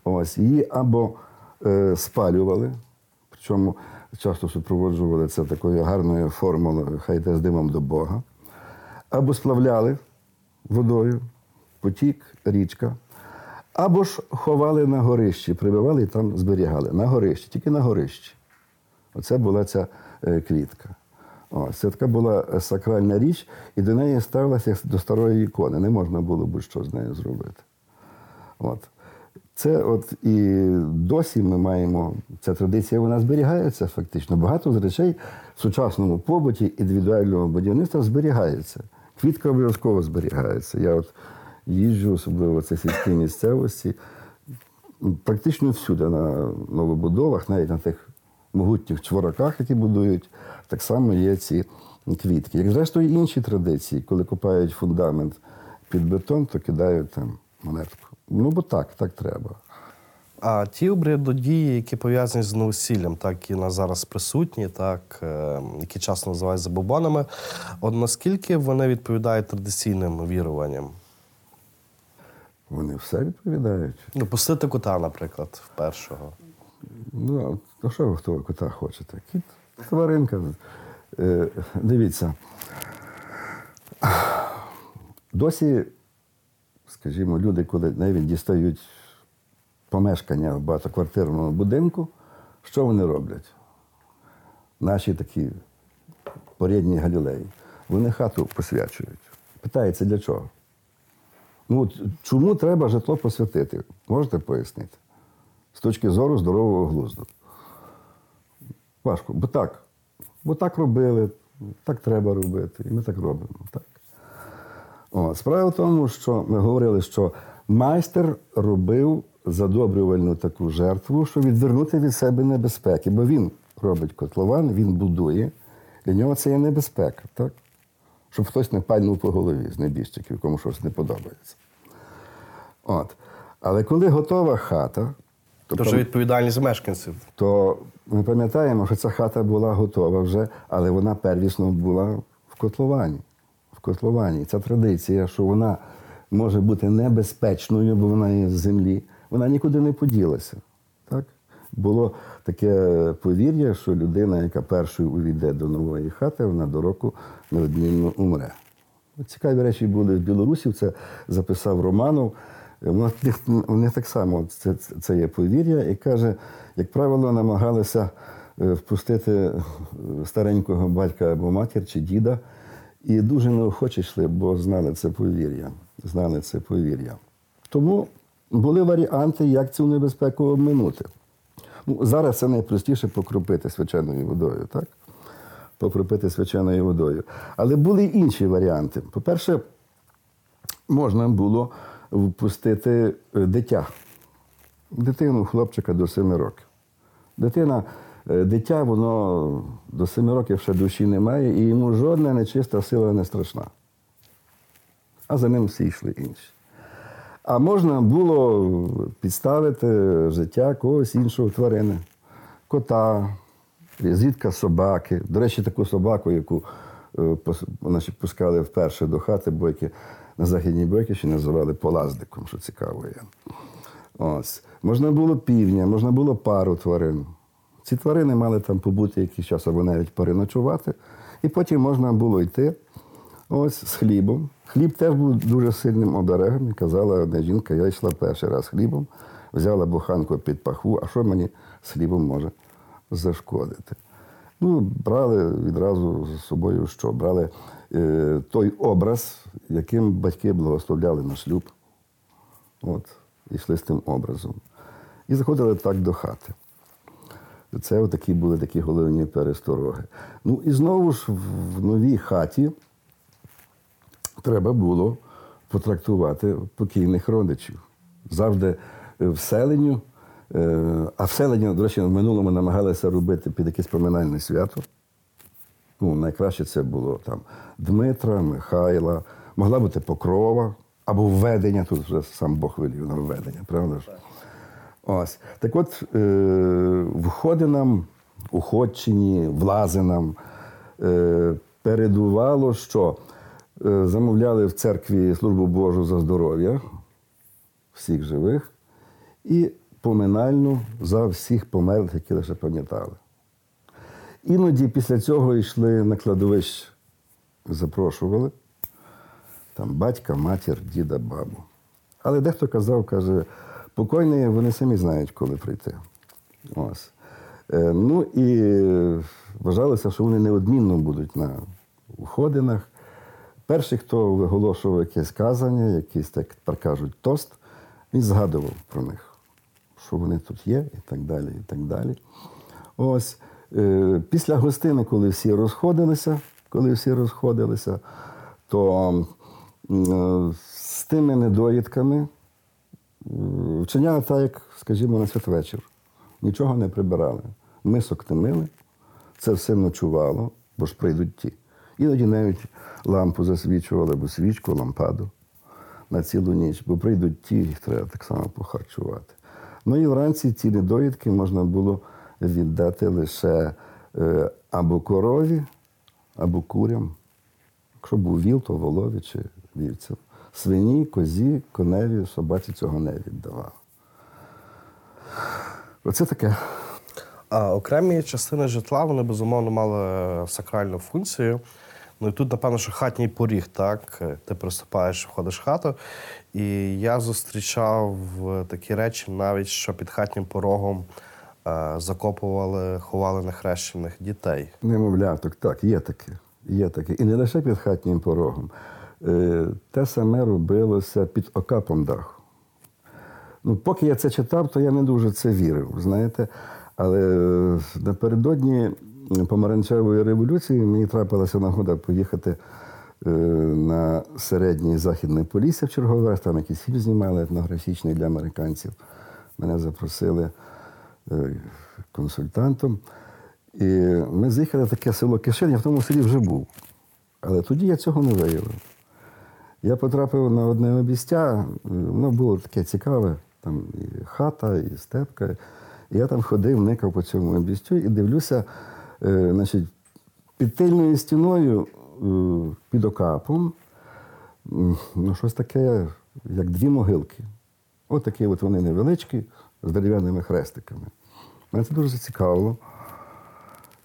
Ось. Її або е, спалювали, причому часто супроводжували це такою гарною формулою, хай йде з димом до Бога, або сплавляли водою, потік, річка, або ж ховали на горищі, прибивали і там зберігали. На горищі, тільки на горищі. Оце була ця е, квітка. Ось, це така була е, сакральна річ, і до неї ставилася як до старої ікони. Не можна було будь-що з нею зробити. От. Це от і досі ми маємо, ця традиція вона зберігається фактично. Багато з речей в сучасному побуті індивідуального будівництва зберігається. Квітка обов'язково зберігається. Я от їжджу, особливо в цій сільській місцевості, практично всюди на новобудовах, навіть на тих могутніх чвораках, які будують, так само є ці квітки. Як зрештою інші традиції, коли копають фундамент під бетон, то кидають там монетку. Ну, бо так, так треба. А ті обрядодії, які пов'язані з новосіллям, так у нас зараз присутні, так е, які часто називають забобонами, от наскільки вони відповідають традиційним віруванням? Вони все відповідають. Ну, пустити кота, наприклад, в першого. Ну, а що ви хто кота хочете? Кіт, тваринка. Е, дивіться. Досі, скажімо, люди, коли навіть дістають помешкання в багатоквартирному будинку, що вони роблять? Наші такі порідні галілеї. Вони хату посвячують. Питається, для чого? Ну, от чому треба житло посвятити? Можете пояснити? З точки зору здорового глузду. Важко. Бо так. Бо так робили, Так треба робити. І ми так робимо. Так? О, справа в тому, що ми говорили, що майстер робив задобрювальну таку жертву, щоб відвернути від себе небезпеки, бо він робить котлован, він будує. Для нього це є небезпека, так? Щоб хтось не пальнув по голові з небіжчиків, кому щось не подобається. От. Але коли готова хата, то, Дуже відповідальність мешканців. то ми пам'ятаємо, що ця хата була готова вже, але вона первісно була в котловані. В котловані. Ця традиція, що вона може бути небезпечною, бо вона є з землі, вона нікуди не поділася. Так? Було таке повір'я, що людина, яка першою увійде до нової хати, вона до року неодмінно умре. Цікаві речі були в Білорусі, це записав Романов. У них, так само це, це є повір'я, і каже, як правило, намагалися е, впустити е, старенького батька або матір чи діда, і дуже неохоче йшли, бо знали це повір'я. Знали це повір'я. Тому були варіанти, як цю небезпеку обминути. Ну, зараз це найпростіше покропити свяченою водою, так? Покропити свяченою водою. Але були інші варіанти. По-перше, можна було впустити е, дитя, дитину, хлопчика до 7 років. Дитина, е, дитя, воно до 7 років ще душі не має, і йому жодна нечиста сила не страшна. А за ним всі йшли інші. А можна було підставити життя когось іншого тварини, кота, зрідка собаки. До речі, таку собаку, яку е, значить, пускали вперше до хати бойки на Західній Бойківщині, називали полаздиком, що цікаво є. Ось. Можна було півня, можна було пару тварин. Ці тварини мали там побути якийсь час або навіть переночувати. І потім можна було йти ось з хлібом. Хліб теж був дуже сильним оберегом. Казала одна жінка, я йшла перший раз хлібом, взяла буханку під пахву, а що мені з хлібом може зашкодити? Ну, брали відразу з собою що? Брали той образ, яким батьки благословляли на шлюб. От, і йшли з тим образом. І заходили так до хати. Це такі були такі головні перестороги. Ну і знову ж в новій хаті треба було потрактувати покійних родичів. Завжди е, вселенню, е, а вселення, до речі, в минулому намагалися робити під якесь поминальне свято. Ну, найкраще це було там Дмитра, Михайла, могла бути Покрова або введення, тут вже сам Бог велів на введення, правда ж? Ось. Так от, е, входинам, уходчині, влазинам е, передувало, що е, замовляли в церкві службу Божу за здоров'я всіх живих і поминальну за всіх померлих, які лише пам'ятали. Іноді після цього йшли на кладовище, запрошували там батька, матір, діда, бабу. Але дехто казав, каже, покойні вони самі знають, коли прийти. Ось. Е, ну і вважалося, що вони неодмінно будуть на уходинах. Перший, хто виголошував якесь казання, якийсь, так тепер кажуть, тост, він згадував про них, що вони тут є, і так далі. і так далі. Ось. Е, Після гостини, коли всі розходилися, коли всі розходилися, то е, з тими недоїдками е, вчиняли так, як, скажімо, на святвечір. Нічого не прибирали. Мисок не це все ночувало, бо ж прийдуть ті. Іноді навіть лампу засвічували, або свічку, лампаду на цілу ніч, бо прийдуть ті, їх треба так само похарчувати. Ну і вранці ці недоїдки можна було віддати лише е, або корові, або курям. Якщо був віл, то волові чи вівцям. Свині, козі, коневі, собаці цього не віддавали. Оце таке. А окремі частини житла вони безумовно мали сакральну функцію. Ну і тут, напевно, що хатній поріг, так? Ти приступаєш, входиш в хату. І я зустрічав е, такі речі, навіть що під хатнім порогом е, закопували, ховали нехрещених дітей. Немовляток, так, є таке. Є таке. І не лише під хатнім порогом. Е, Те саме робилося під окапом даху. Ну, поки я це читав, то я не дуже це вірив, знаєте. Але е, напередодні помаранчевої революції мені трапилася нагода поїхати е, на середнє західне Полісся в черговий раз. Там якийсь фільм знімали етнографічний для американців. Мене запросили е, консультантом. І ми заїхали в таке село Кишин, я в тому селі вже був. Але тоді я цього не виявив. Я потрапив на одне обістя, воно було таке цікаве, там і хата, і степка. І я там ходив, никав по цьому обістю і дивлюся, е, значить, під тильною стіною, е, під окапом, ну, щось таке, як дві могилки. От от вони невеличкі, з дерев'яними хрестиками. Мене це дуже зацікавило.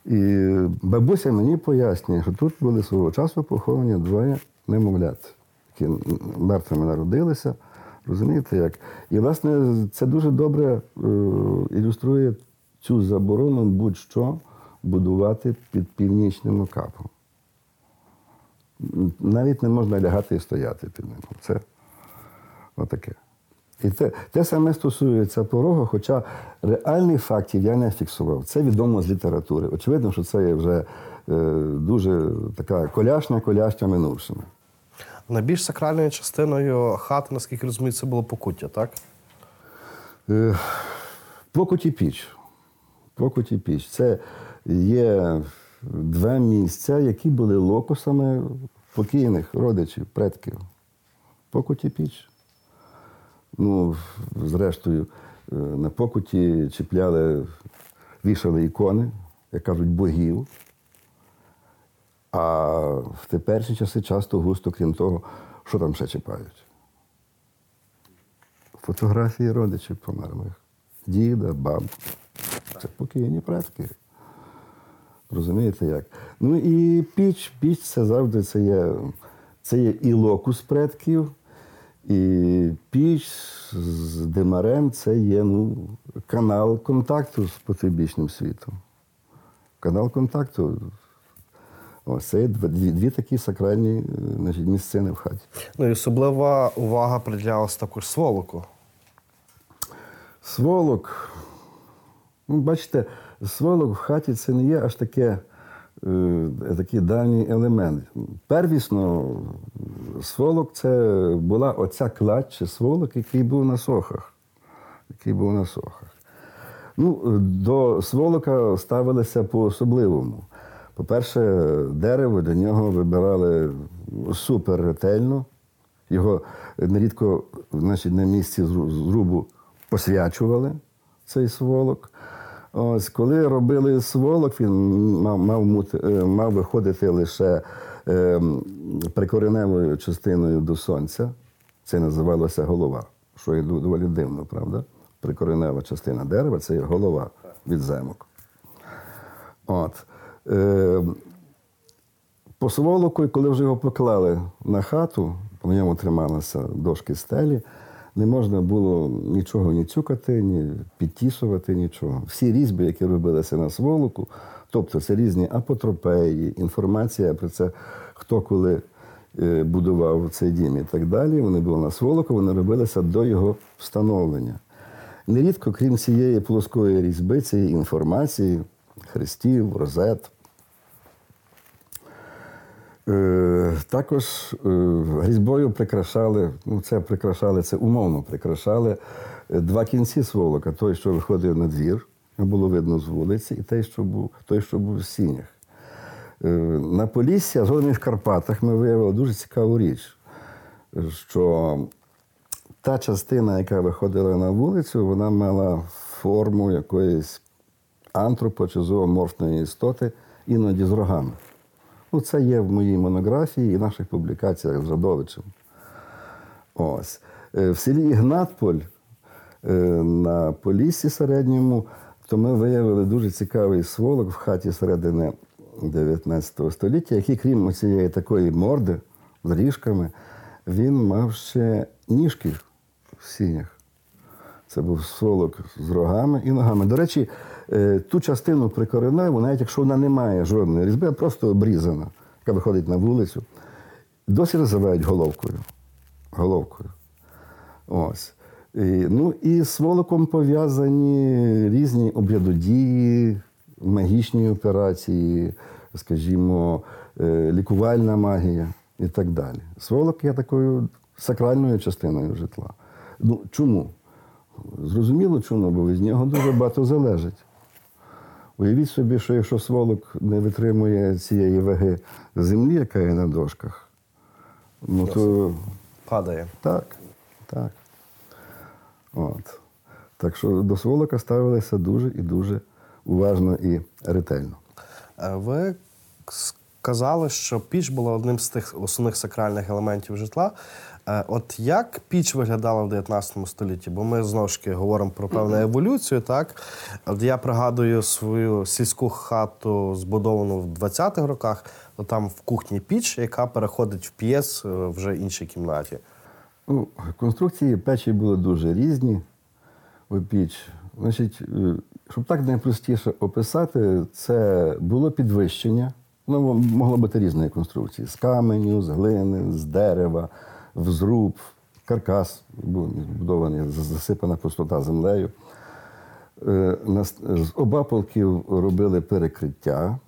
І бабуся мені пояснює, що тут були свого часу поховані двоє немовлят, які мертвими народилися. Розумієте як? І, власне, це дуже добре е, ілюструє цю заборону будь-що будувати під північним окапом. Навіть не можна лягати і стояти під ним. Це отаке. І те, те саме стосується порогу, хоча реальних фактів я не фіксував. Це відомо з літератури. Очевидно, що це є вже е, дуже така коляшня, коляща минувшими. Найбільш сакральною частиною хати, наскільки розумію, це було покуття, так? Е, Покуті піч. Покуті піч. Це є два місця, які були локусами покійних родичів, предків. Покуті піч. Ну, зрештою, е, на покуті чіпляли, вішали ікони, як кажуть, богів. А в теперішні часи часто густо, крім того, що там ще чіпають? Фотографії родичів померлих. Діда, баб. Це покійні предки. Розумієте як? Ну і піч, піч це завжди це є, це є і локус предків, і піч з димарем це є ну, канал контакту з потойбічним світом. Канал контакту. Ось це є дві, дві такі сакральні е, значить, місцини в хаті. Ну і особлива увага приділялася також сволоку. Сволок. Ну, бачите, сволок в хаті це не є аж таке, такий давній елемент. Первісно, сволок це була оця кладь чи сволок, який був на сохах. Який був на сохах. Ну, до сволока ставилися по-особливому. По-перше, дерево для нього вибирали супер ретельно. Його нерідко значить, на місці зрубу посвячували цей сволок. Ось, коли робили сволок, він мав, мав, е, мав виходити лише е, прикореневою частиною до сонця. Це називалося голова, що є доволі дивно, правда? Прикоренева частина дерева це є голова від земок. От. Е, по сволоку, коли вже його поклали на хату, по ньому трималися дошки стелі, не можна було нічого ні цюкати, ні підтішувати, нічого. Всі різьби, які робилися на сволоку, тобто це різні апотропеї, інформація про це, хто коли е, будував цей дім і так далі, вони були на сволоку, вони робилися до його встановлення. Нерідко, крім цієї плоскої різьби, цієї інформації, хрестів, розет, Також е, різьбою прикрашали, ну це прикрашали, це умовно прикрашали е, два кінці сволока. Той, що виходив на двір, було видно з вулиці, і той, що був, той, що був в сінях. Е, На Полісся, згодом в Карпатах, ми виявили дуже цікаву річ, що та частина, яка виходила на вулицю, вона мала форму якоїсь антропо чи зооморфної істоти, іноді з рогами. Ну, це є в моїй монографії і наших публікаціях з Радовичем. Ось. Е, В селі Ігнатполь е, на Поліссі середньому, то ми виявили дуже цікавий сволок в хаті середини 19 століття, який, крім цієї такої морди з ріжками, він мав ще ніжки в сінях. Це був сволок з рогами і ногами. До речі, ту частину прикореневу, навіть якщо вона не має жодної різьби, а просто обрізана, яка виходить на вулицю, досі називають головкою. Головкою. Ось. І, ну і з сволоком пов'язані різні обрядодії, магічні операції, скажімо, е, лікувальна магія і так далі. Сволок є такою сакральною частиною житла. Ну, чому? Зрозуміло, чому, бо від нього дуже багато залежить. Уявіть собі, що якщо сволок не витримує цієї ваги землі, яка є на дошках, ну то Падає. так, так. От. Так що до сволока ставилися дуже і дуже уважно і ретельно. Е, Ви сказали, що піч була одним з тих основних сакральних елементів житла. От як піч виглядала в 19 столітті? Бо ми знову ж таки говоримо про певну еволюцію, так? От я пригадую свою сільську хату, збудовану в 20-х роках, то там в кухні піч, яка переходить в п'єс е, вже іншій кімнаті. Ну, конструкції печі були дуже різні у піч. Значить, е, щоб так найпростіше описати, це було підвищення. Воно могло бути різної конструкції: з каменю, з глини, з дерева, взруб, каркас був збудований, засипана пустота землею. Е, З обапалків робили перекриття,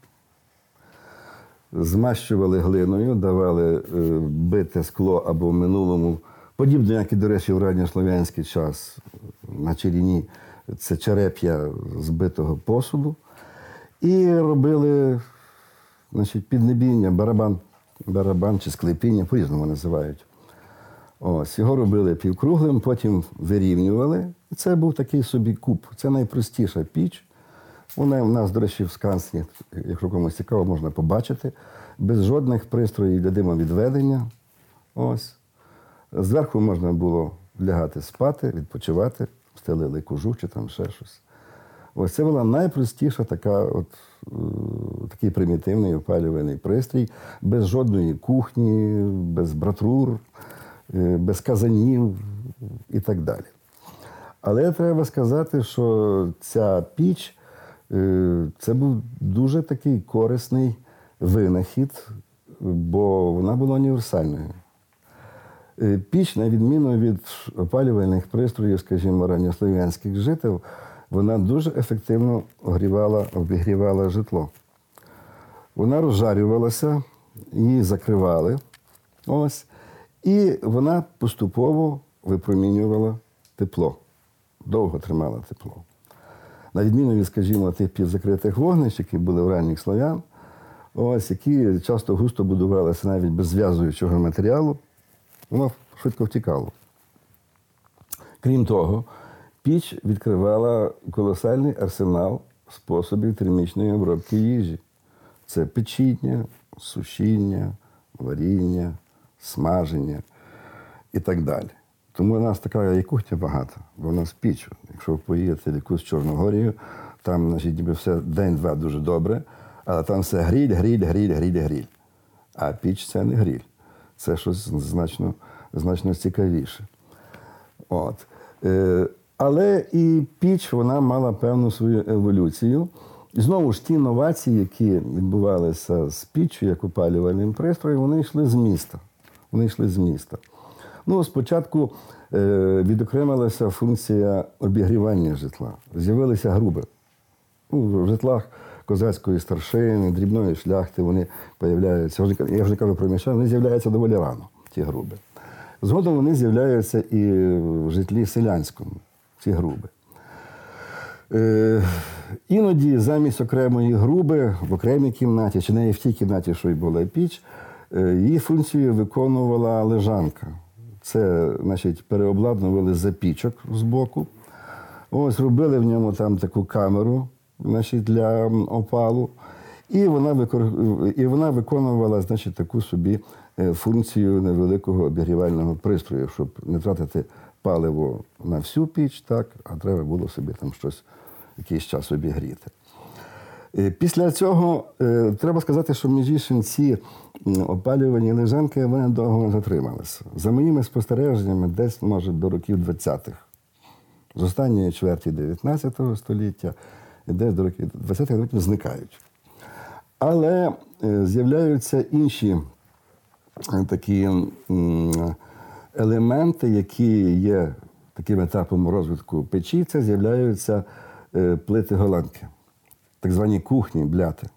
змащували глиною, давали е, бите скло або в минулому, подібно, як і, до речі, в радньослов'янський час на Черіні, це череп'я збитого посуду. І робили значить, піднебіння, барабан, барабан чи склепіння, по-різному називають. Ось, його робили півкруглим, потім вирівнювали. І це був такий собі куб. Це найпростіша піч. Вона в нас, до речі, в Скансні, якщо комусь цікаво, можна побачити, без жодних пристроїв для димовідведення. Ось. Зверху можна було лягати спати, відпочивати, стелили кожух чи там ще щось. Ось це була найпростіша така, от, е, такий примітивний опалювальний пристрій, без жодної кухні, без братрур, без казанів і так далі. Але треба сказати, що ця піч е, це був дуже такий корисний винахід, бо вона була універсальною. Е, Піч, на відміну від опалювальних пристроїв, скажімо, ранньослов'янських жителів, вона дуже ефективно огрівала, обігрівала житло. Вона розжарювалася, її закривали. Ось, і вона поступово випромінювала тепло, довго тримала тепло. На відміну від, скажімо, тих підзакритих вогнищ, які були в ранніх слов'ян, ось, які часто густо будувалися навіть без зв'язуючого матеріалу, воно швидко втікало. Крім того, піч відкривала колосальний арсенал способів термічної обробки їжі. Це печіння, сушіння, варіння, смаження і так далі. Тому у нас така і кухня багата, бо у нас піч. Якщо ви поїдете в якусь Чорногорію, там значить, ніби все день-два дуже добре, але там все гріль, гріль, гріль, гріль, гріль. А піч це не гріль. Це щось значно, значно цікавіше. От. Е, але і піч вона мала певну свою еволюцію. І знову ж ті новації, які відбувалися з піччю, як опалювальним пристроєм, вони йшли з міста. Вони йшли з міста. Ну, спочатку е, відокремилася функція обігрівання житла. З'явилися груби. Ну, в житлах козацької старшини, дрібної шляхти, вони появляються. Я вже кажу про міщан, вони з'являються доволі рано, ті груби. Згодом вони з'являються і в житлі селянському, ці груби. Е, іноді замість окремої груби в окремій кімнаті, чи не в тій кімнаті, що й була піч, її функцію виконувала лежанка. Це, значить, переобладнували запічок з боку. Ось робили в ньому там таку камеру значить, для опалу. І вона, викор... і вона виконувала значить, таку собі е, функцію невеликого обігрівального пристрою, щоб не тратити паливо на всю піч, так, а треба було собі там щось якийсь час обігріти. Е, Після цього е, треба сказати, що між іншим ці опалювані лежанки вони довго не затрималися. За моїми спостереженнями, десь, може, до років 20-х. З останньої чверті 19 століття десь до років 20-х років зникають. Але е, з'являються інші такі елементи, які є таким етапом розвитку печі, це з'являються плити голландки. Так звані кухні, бляти.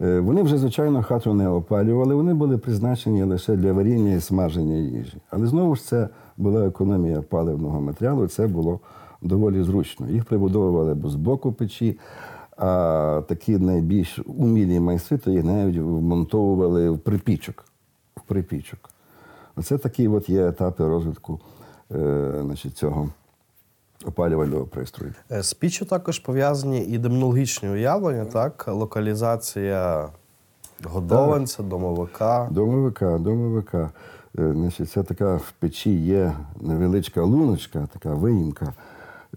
Е, Вони вже, звичайно, хату не опалювали, вони були призначені лише для варіння і смаження їжі. Але знову ж це була економія паливного матеріалу, це було доволі зручно. Їх прибудовували з боку печі, а такі найбільш умілі майстри, то їх навіть вмонтовували в припічок. В припічок. Оце такі от є етапи розвитку е, значить, цього опалювального пристрою. Е, З піччю також пов'язані і демонологічні уявлення, так? Локалізація годованця, домовика. Домовика, домовика. Е, Значить, це така в печі є невеличка луночка, така виїмка.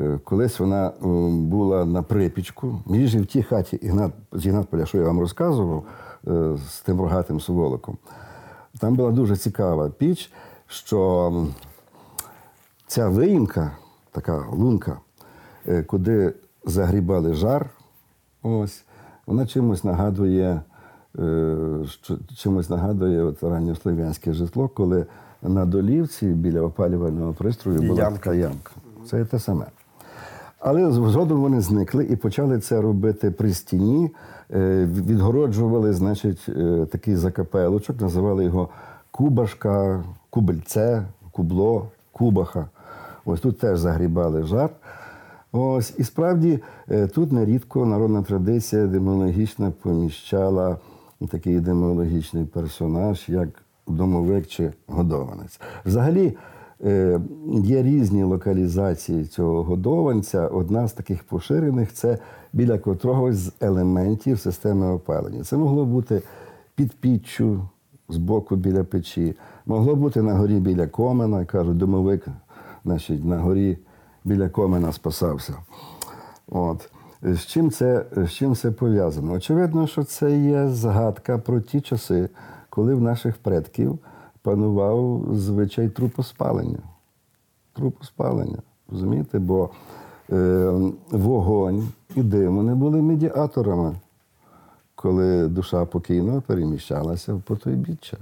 Е, Колись вона е, була на припічку. Між в тій хаті Ігнат, з Ігнатполя, що я вам розказував е, з тим рогатим суволоком. Там була дуже цікава піч, що ця виїмка, така лунка, е, куди загрібали жар, ось, вона чимось нагадує, е, чимось нагадує от ранньослов'янське житло, коли на долівці біля опалювального пристрою була ямка. така ямка. Це те саме. Але згодом вони зникли і почали це робити при стіні. Е, Відгороджували, значить, такий закапелочок, називали його кубашка, кубельце, кубло, кубаха. Ось тут теж загрібали жар. Ось, і справді е, тут нерідко народна традиція демонологічна поміщала такий демонологічний персонаж, як домовик чи годованець. Взагалі е, є різні локалізації цього годованця. Одна з таких поширених це біля котрогось з елементів системи опалення. Це могло бути під піччю з боку біля печі, могло бути на горі біля комена, кажуть, домовик значить, на горі біля комена спасався. От. З чим це, з чим це пов'язано? Очевидно, що це є згадка про ті часи, коли в наших предків панував звичай трупоспалення. Трупоспалення. Розумієте? Бо е, вогонь і дим вони були медіаторами, коли душа покійного переміщалася в потойбіччя.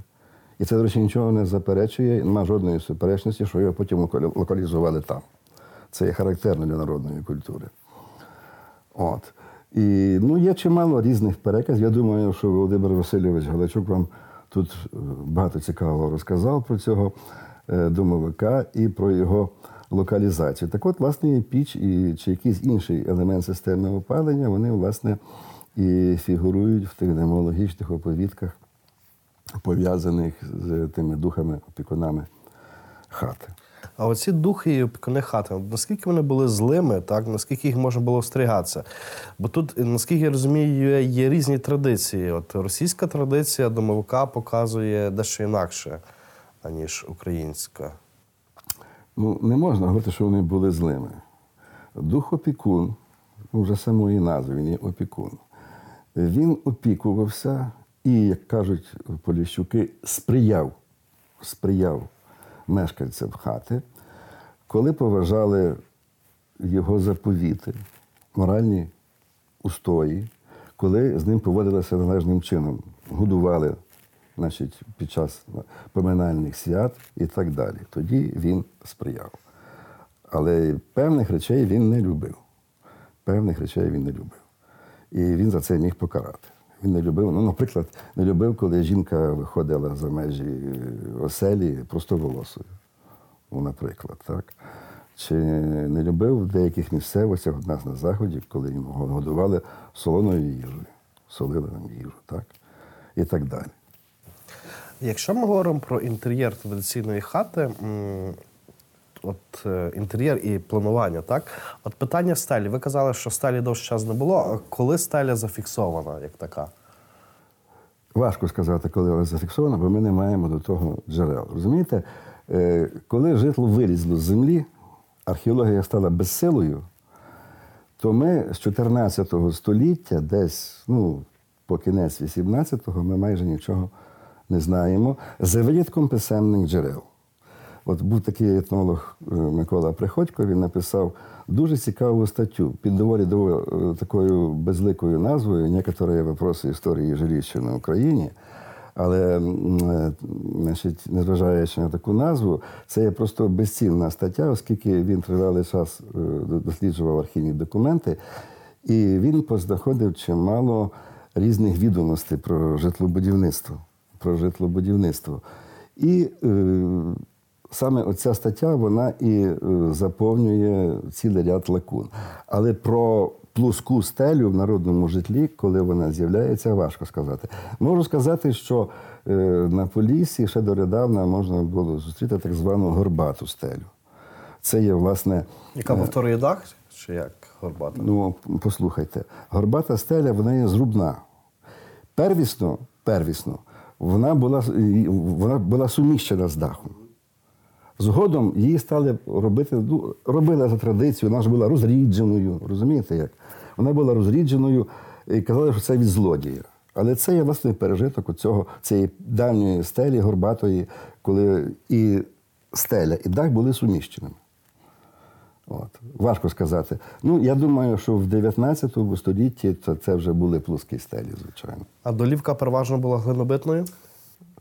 І це, до речі, нічого не заперечує, немає жодної суперечності, що його потім локалізували там. Це є характерно для народної культури. От. І ну, є чимало різних переказів. Я думаю, що Володимир Васильович Галачук вам тут е, багато цікавого розказав про цього е, домовика і про його локалізацію. Так от, власне, і піч і, чи якийсь інший елемент системи опалення, вони, власне, і фігурують в тих демологічних оповідках, пов'язаних з тими духами, опікунами хати. А оці духи і опікуни хати, наскільки вони були злими, так наскільки їх можна було остерігатися? Бо тут, наскільки я розумію, є, різні традиції. От російська традиція домовика показує дещо інакше, аніж українська. Ну, не можна говорити, що вони були злими. Дух опікун, ну, вже самої назви, він є опікун. Він опікувався і, як кажуть поліщуки, сприяв, сприяв мешканцям хати, коли поважали його заповіти, моральні устої, коли з ним поводилися належним чином, годували значить, під час поминальних свят і так далі. Тоді він сприяв. Але певних речей він не любив. Певних речей він не любив. І він за це міг покарати. Він не любив, ну, наприклад, не любив, коли жінка виходила за межі е, оселі простоволосою. Ну, наприклад, так. Чи не любив в деяких місцевостях, у нас на заході, коли його годували солоною їжею, солили нам їжу, так? І так далі. Якщо ми говоримо про інтер'єр традиційної хати, от е, інтер'єр і планування, так? От питання стелі. Ви казали, що стелі довший час не було. А коли стеля зафіксована, як така? Важко сказати, коли вона зафіксована, бо ми не маємо до того джерел. Розумієте, Е, коли житло вилізло з землі, археологія стала безсилою, то ми з 14 століття, десь ну, по кінець 18-го, ми майже нічого не знаємо, за винятком писемних джерел. От був такий етнолог е, Микола Приходько, він написав дуже цікаву статтю під доволі е, такою безликою назвою «Некоторі вопроси історії жилища на Україні. Але, е, значить, незважаючи на таку назву, це є просто безцінна стаття, оскільки він тривалий час досліджував архівні документи. І він познаходив чимало різних відомостей про житлобудівництво. Про житлобудівництво. І е, саме оця стаття вона і е, заповнює цілий ряд лакун. Але про плоску стелю в народному житлі, коли вона з'являється, важко сказати. Можу сказати, що е, на Поліссі ще донедавна можна було зустріти так звану горбату стелю. Це є, власне, Яка повторює дах, чи як горбата? Ну, послухайте, горбата стеля вона є зрубна. Первісно, первісно, вона була, вона була суміщена з дахом. Згодом її стали робити, ну, робили за традицією, вона ж була розрідженою. Розумієте як? Вона була розрідженою і казали, що це від злодія. Але це є власне пережиток оцього, цієї давньої стелі горбатої, коли і стеля, і дах були суміщеними. От. Важко сказати. Ну, я думаю, що в 19 столітті це, це вже були плоскі стелі, звичайно. А долівка переважно була глинобитною?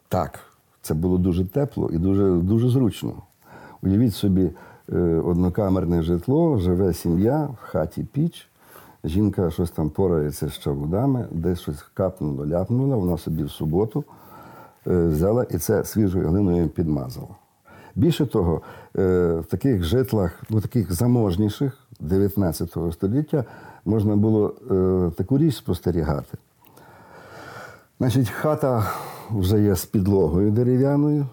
Так, це було дуже тепло і дуже, дуже зручно. Уявіть собі, е, однокамерне житло, живе сім'я, в хаті піч, жінка щось там порається з чавудами, десь щось капнуло, ляпнула, вона собі в суботу е, взяла і це свіжою глиною підмазала. Більше того, е, в таких житлах, ну таких заможніших 19 століття, можна було таку річ спостерігати. Значить, хата вже є з підлогою дерев'яною,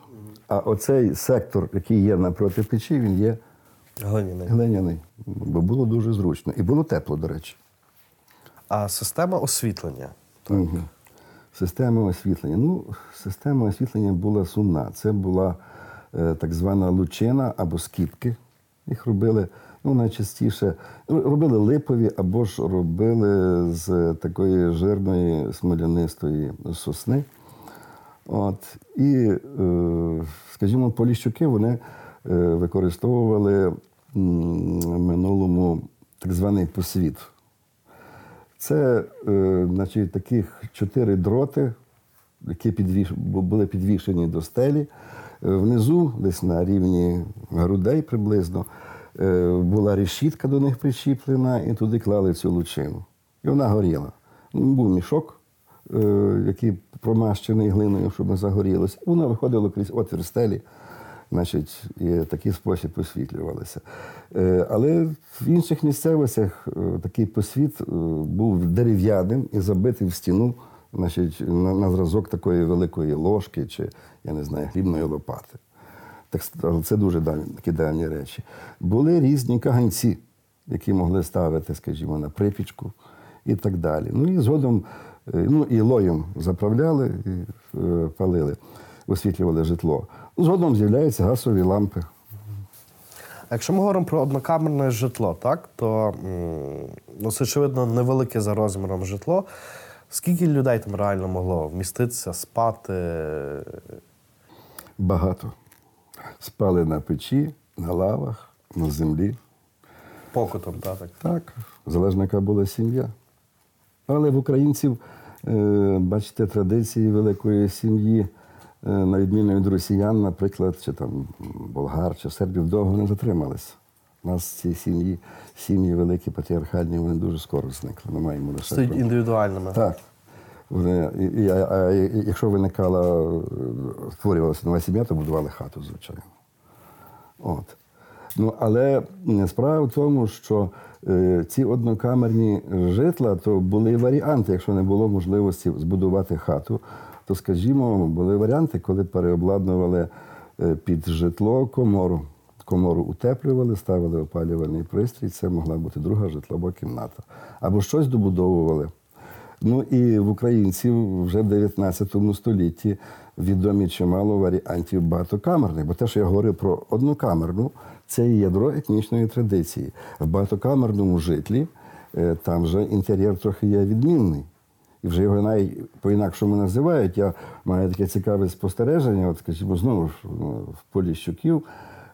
а оцей сектор, який є напроти печі, він є Глиняний. глиняний. Бо було дуже зручно. І було тепло, до речі. А система освітлення. Угу. Система освітлення. Ну, система освітлення була сумна. Це була е, так звана лучина або скіпки. Їх робили ну, найчастіше робили липові або ж робили з такої жирної смолянистої сосни. От. І, е, скажімо, поліщуки вони е, використовували в минулому так званий посвіт. Це е, значить, таких чотири дроти, які підвіш... були підвішені до стелі. Внизу, десь на рівні грудей приблизно, була решітка до них причіплена, і туди клали цю лучину. І вона горіла. Був мішок, е, який промащений глиною, щоб не загорілося. І воно виходило крізь отвір стелі. Значить, і такий спосіб освітлювалися. Е, Але в інших місцевостях е, такий посвіт е, був дерев'яним і забитий в стіну, значить, на, на зразок такої великої ложки чи, я не знаю, хлібної лопати. Так, це дуже такі давні речі. Були різні каганці, які могли ставити, скажімо, на припічку і так далі. Ну і згодом, е, ну і лоєм заправляли і е, палили, освітлювали житло. Ну, Згодом з'являються газові лампи. Якщо ми говоримо про однокамерне житло, так, то ну, це, очевидно, невелике за розміром житло. Скільки людей там реально могло вміститися, спати? Багато. Спали на печі, на лавах, на землі. Покутом, так, так. Так, залежно яка була сім'я. Але в українців, е, бачите, традиції великої сім'ї, е, на відміну від росіян, наприклад, чи там болгар, чи сербів довго не затрималися. У нас ці сім'ї, сім'ї великі, патріархальні, вони дуже скоро зникли. Ми маємо лише. Стоїть про- індивідуальними. так. Вони, і, і, а, а якщо виникала, створювалася нова сім'я, то будували хату, звичайно. От. Ну, але справа в тому, що е, ці однокамерні житла то були варіанти, якщо не було можливості збудувати хату, то, скажімо, були варіанти, коли переобладнували е, під житло комору. Комору утеплювали, ставили опалювальний пристрій, це могла бути друга житлова кімната. Або щось добудовували. Ну і в українців вже в 19 столітті відомі чимало варіантів багатокамерних. Бо те, що я говорив про однокамерну, це є ядро етнічної традиції. В багатокамерному житлі е, там вже інтер'єр трохи є відмінний. І вже його навіть по-інакшому називають. Я маю таке цікаве спостереження. От, скажімо, знову ж ну, в полі щуків.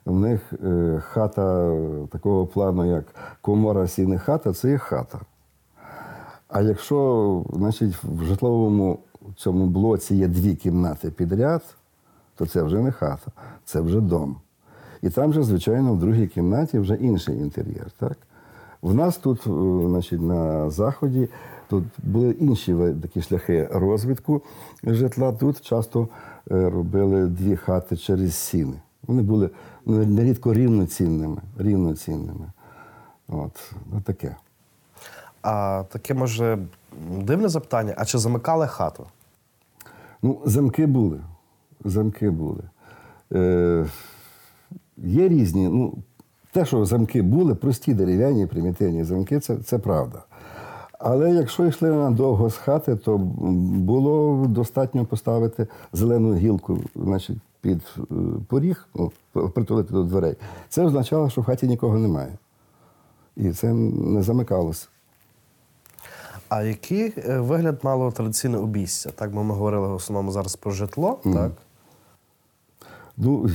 В них е, хата такого плану, як комора сіни хата, це є хата. А якщо значить, в житловому цьому блоці є дві кімнати підряд, то це вже не хата, це вже дом. І там же, звичайно, в другій кімнаті вже інший інтер'єр. Так? В нас тут, е, значить, на заході, тут були інші такі шляхи розвитку житла. Тут часто е, робили дві хати через сіни. Вони були ну, нерідко рівноцінними. рівноцінними. От, от таке. А таке може дивне запитання: а чи замикали хату? Ну, замки були. Замки були. Е, є різні. Ну, те, що замки були, прості дерев'яні, примітивні замки, це, це правда. Але якщо йшли надовго з хати, то було достатньо поставити зелену гілку значить, під е, поріг, ну, притулити до дверей. Це означало, що в хаті нікого немає. І це не замикалося. А який е, вигляд мало традиційне обійстя? Так, бо ми говорили в основному зараз про житло, так? Ну,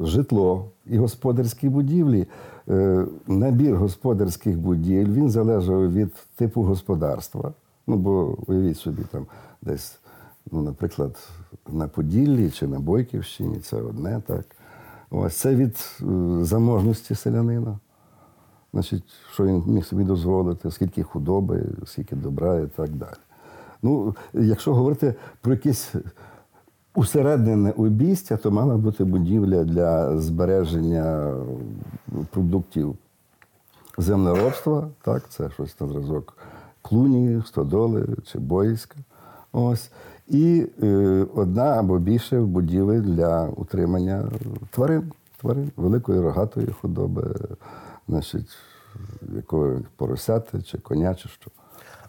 житло і господарські будівлі. Е, Набір господарських будівель він залежав від типу господарства. Ну, бо уявіть собі, там десь, ну, наприклад, на Поділлі чи на Бойківщині це одне, так. Ось це від е, заможності селянина. Значить, що він міг собі дозволити, скільки худоби, скільки добра і так далі. Ну, якщо говорити про якесь усереднене обійстя, то мала бути будівля для збереження продуктів землеробства. Так, це щось на зразок клуні, стодоли чи боїська. Ось. І е, одна або більше будівель для утримання тварин, тварин великої рогатої худоби, значить, якої поросяти чи коня, чи що.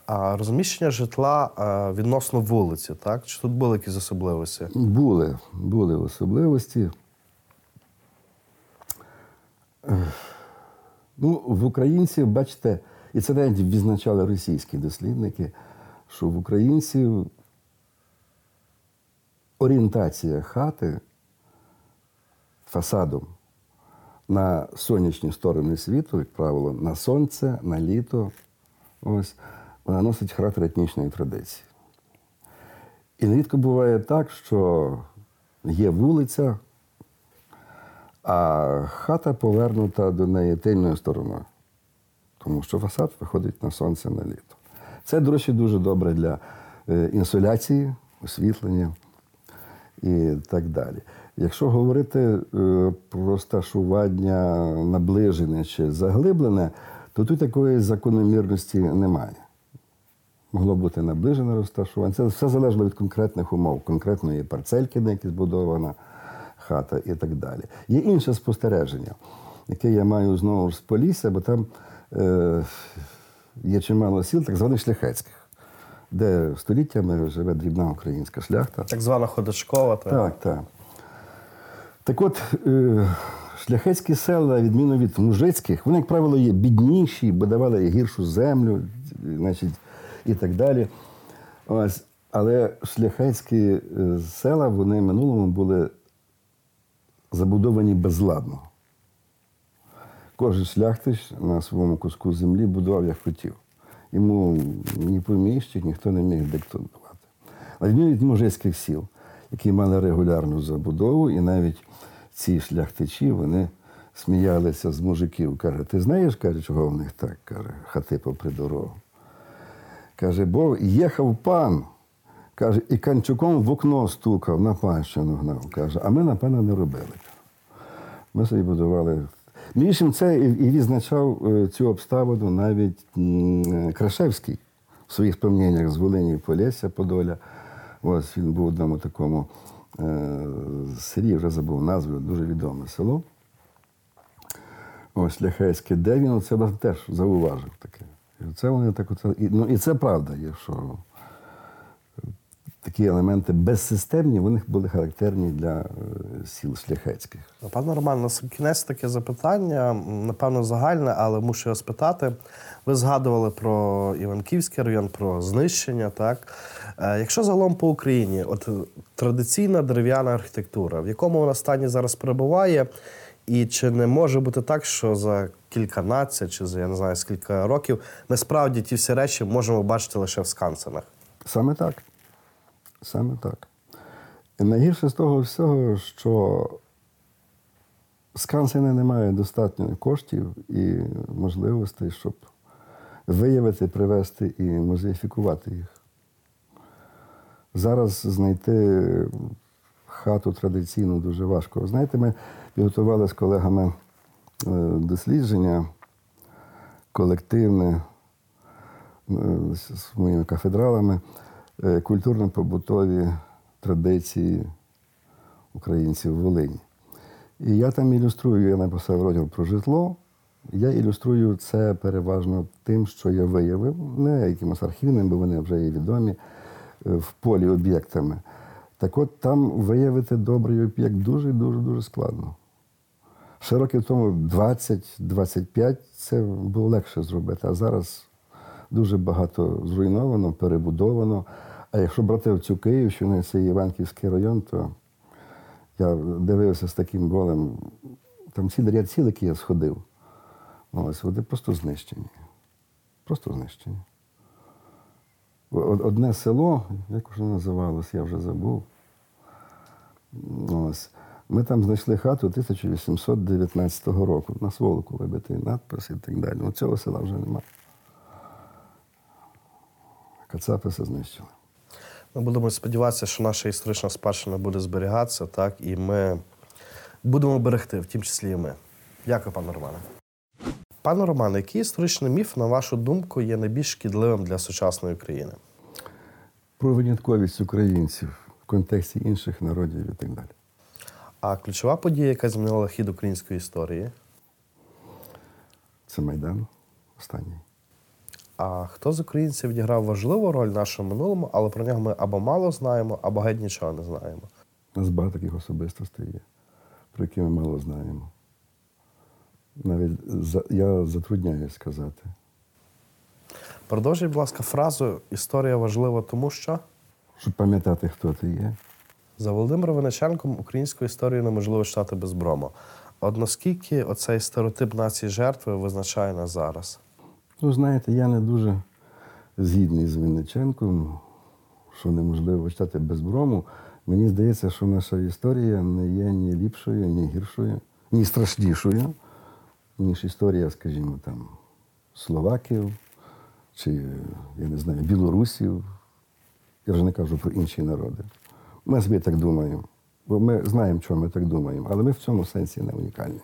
А розміщення житла е, відносно вулиці, так? Чи тут були якісь особливості? Були, були особливості. Ну, в українців, бачите, і це навіть відзначали російські дослідники, що в українців орієнтація хати фасадом на сонячні сторони світу, як правило, на сонце, на літо, ось, вона носить характер етнічної традиції. І нерідко буває так, що є вулиця, а хата повернута до неї тильною стороною. Тому що фасад виходить на сонце на літо. Це, до речі, дуже добре для е, інсоляції, освітлення і так далі. Якщо говорити е, про розташування наближене чи заглиблене, то тут такої закономірності немає. Могло бути наближене розташування. Це все залежало від конкретних умов, конкретної парцельки, на якій збудована хата і так далі. Є інше спостереження, яке я маю знову ж з Полісся, бо там е, є чимало сіл, так званих шляхетських, де століттями живе дрібна українська шляхта. Так звана ходочкова. Так. Так, так. Так от, е, шляхетські села, відміну від мужицьких, вони, як правило, є бідніші, бо давали гіршу землю, значить, і так далі. Ось. Але шляхетські е, села, вони в минулому були забудовані безладно. Кожен шляхтич на своєму куску землі будував як хотів. Йому ні поміщик, ніхто не міг диктувати. На відміну від мужицьких сіл, які мали регулярну забудову, і навіть ці шляхтичі вони сміялися з мужиків. Каже, ти знаєш, каже, чого в них так? каже, хати попри дорогу. Каже, бо їхав пан, каже, і канчуком в окно стукав, на панщину гнав. Каже, а ми, напевно, не робили. Ми собі будували. Між це і відзначав е, цю обставину навіть е, Крашевський в своїх спомненнях з Волині Полісся Подоля. Ось він був в одному такому е, селі, вже забув назву, дуже відоме село. Ось Ляхейське, де він це теж зауважив таке. І це вони так оце, ну, і це правда є, що такі елементи безсистемні, вони були характерні для е, сіл шляхетських. Пане Роман, на кінець таке запитання, напевно, загальне, але мушу його спитати. Ви згадували про Іванківський район, про знищення. Так? Е, Якщо загалом по Україні, от е, традиційна дерев'яна архітектура, в якому вона стані зараз перебуває, і чи не може бути так, що за кільканадцять чи за я не знаю скільки років ми справді ті всі речі можемо бачити лише в скансенах? Саме так. Саме так. І найгірше з того всього, що Скансени не мають достатньо коштів і можливостей, щоб виявити, привести і музеїфікувати їх. Зараз знайти хату традиційну дуже важко. Знаєте, ми підготували з колегами е, дослідження колективне е, з моїми кафедралами, культурно-побутові традиції українців в Волині. І я там ілюструю, я написав розділ про житло. Я ілюструю це переважно тим, що я виявив, не якимось архівним, бо вони вже є відомі, е, в полі об'єктами. Так от там виявити добрий об'єкт дуже-дуже дуже складно. Ще років тому 20-25 це було легше зробити, а зараз дуже багато зруйновано, перебудовано. А якщо брати цю Київщину, це Іванківський район, то я дивився з таким болем. Там цілий ряд сіл, які я сходив. Ось, вони просто знищені. Просто знищені. Одне село, як вже називалось, я вже забув. Ось. Ми там знайшли хату 1819 року. На сволоку вибитий надпис і так далі. Ну, цього села вже немає. Кацапи все знищили. Ми будемо сподіватися, що наша історична спадщина буде зберігатися, так, і ми будемо берегти, в тім числі і ми. Дякую, пане Романе. Пане Романе, який історичний міф, на вашу думку, є найбільш шкідливим для сучасної України? Про винятковість українців в контексті інших народів і так далі. А ключова подія, яка змінила хід української історії. Це Майдан останній. А хто з українців відіграв важливу роль в нашому минулому, але про нього ми або мало знаємо, або геть нічого не знаємо. У нас багато таких особистостей є, про які ми мало знаємо. Навіть за- я затрудняюсь сказати. Продовжіть, будь ласка, фразу Історія важлива, тому що Щоб пам'ятати, хто ти є. за Володимиром Виниченком українську історію неможливо читати без брому. От наскільки оцей стереотип нації жертви визначає нас зараз? Ну, знаєте, я не дуже згідний з Винниченком, що неможливо читати без брому. Мені здається, що наша історія не є ні ліпшою, ні гіршою, ні страшнішою, ніж історія, скажімо, там, словаків чи, я не знаю, білорусів. Я вже не кажу про інші народи. Ми собі так думаємо. Бо ми знаємо, чого ми так думаємо, але ми в цьому сенсі не унікальні.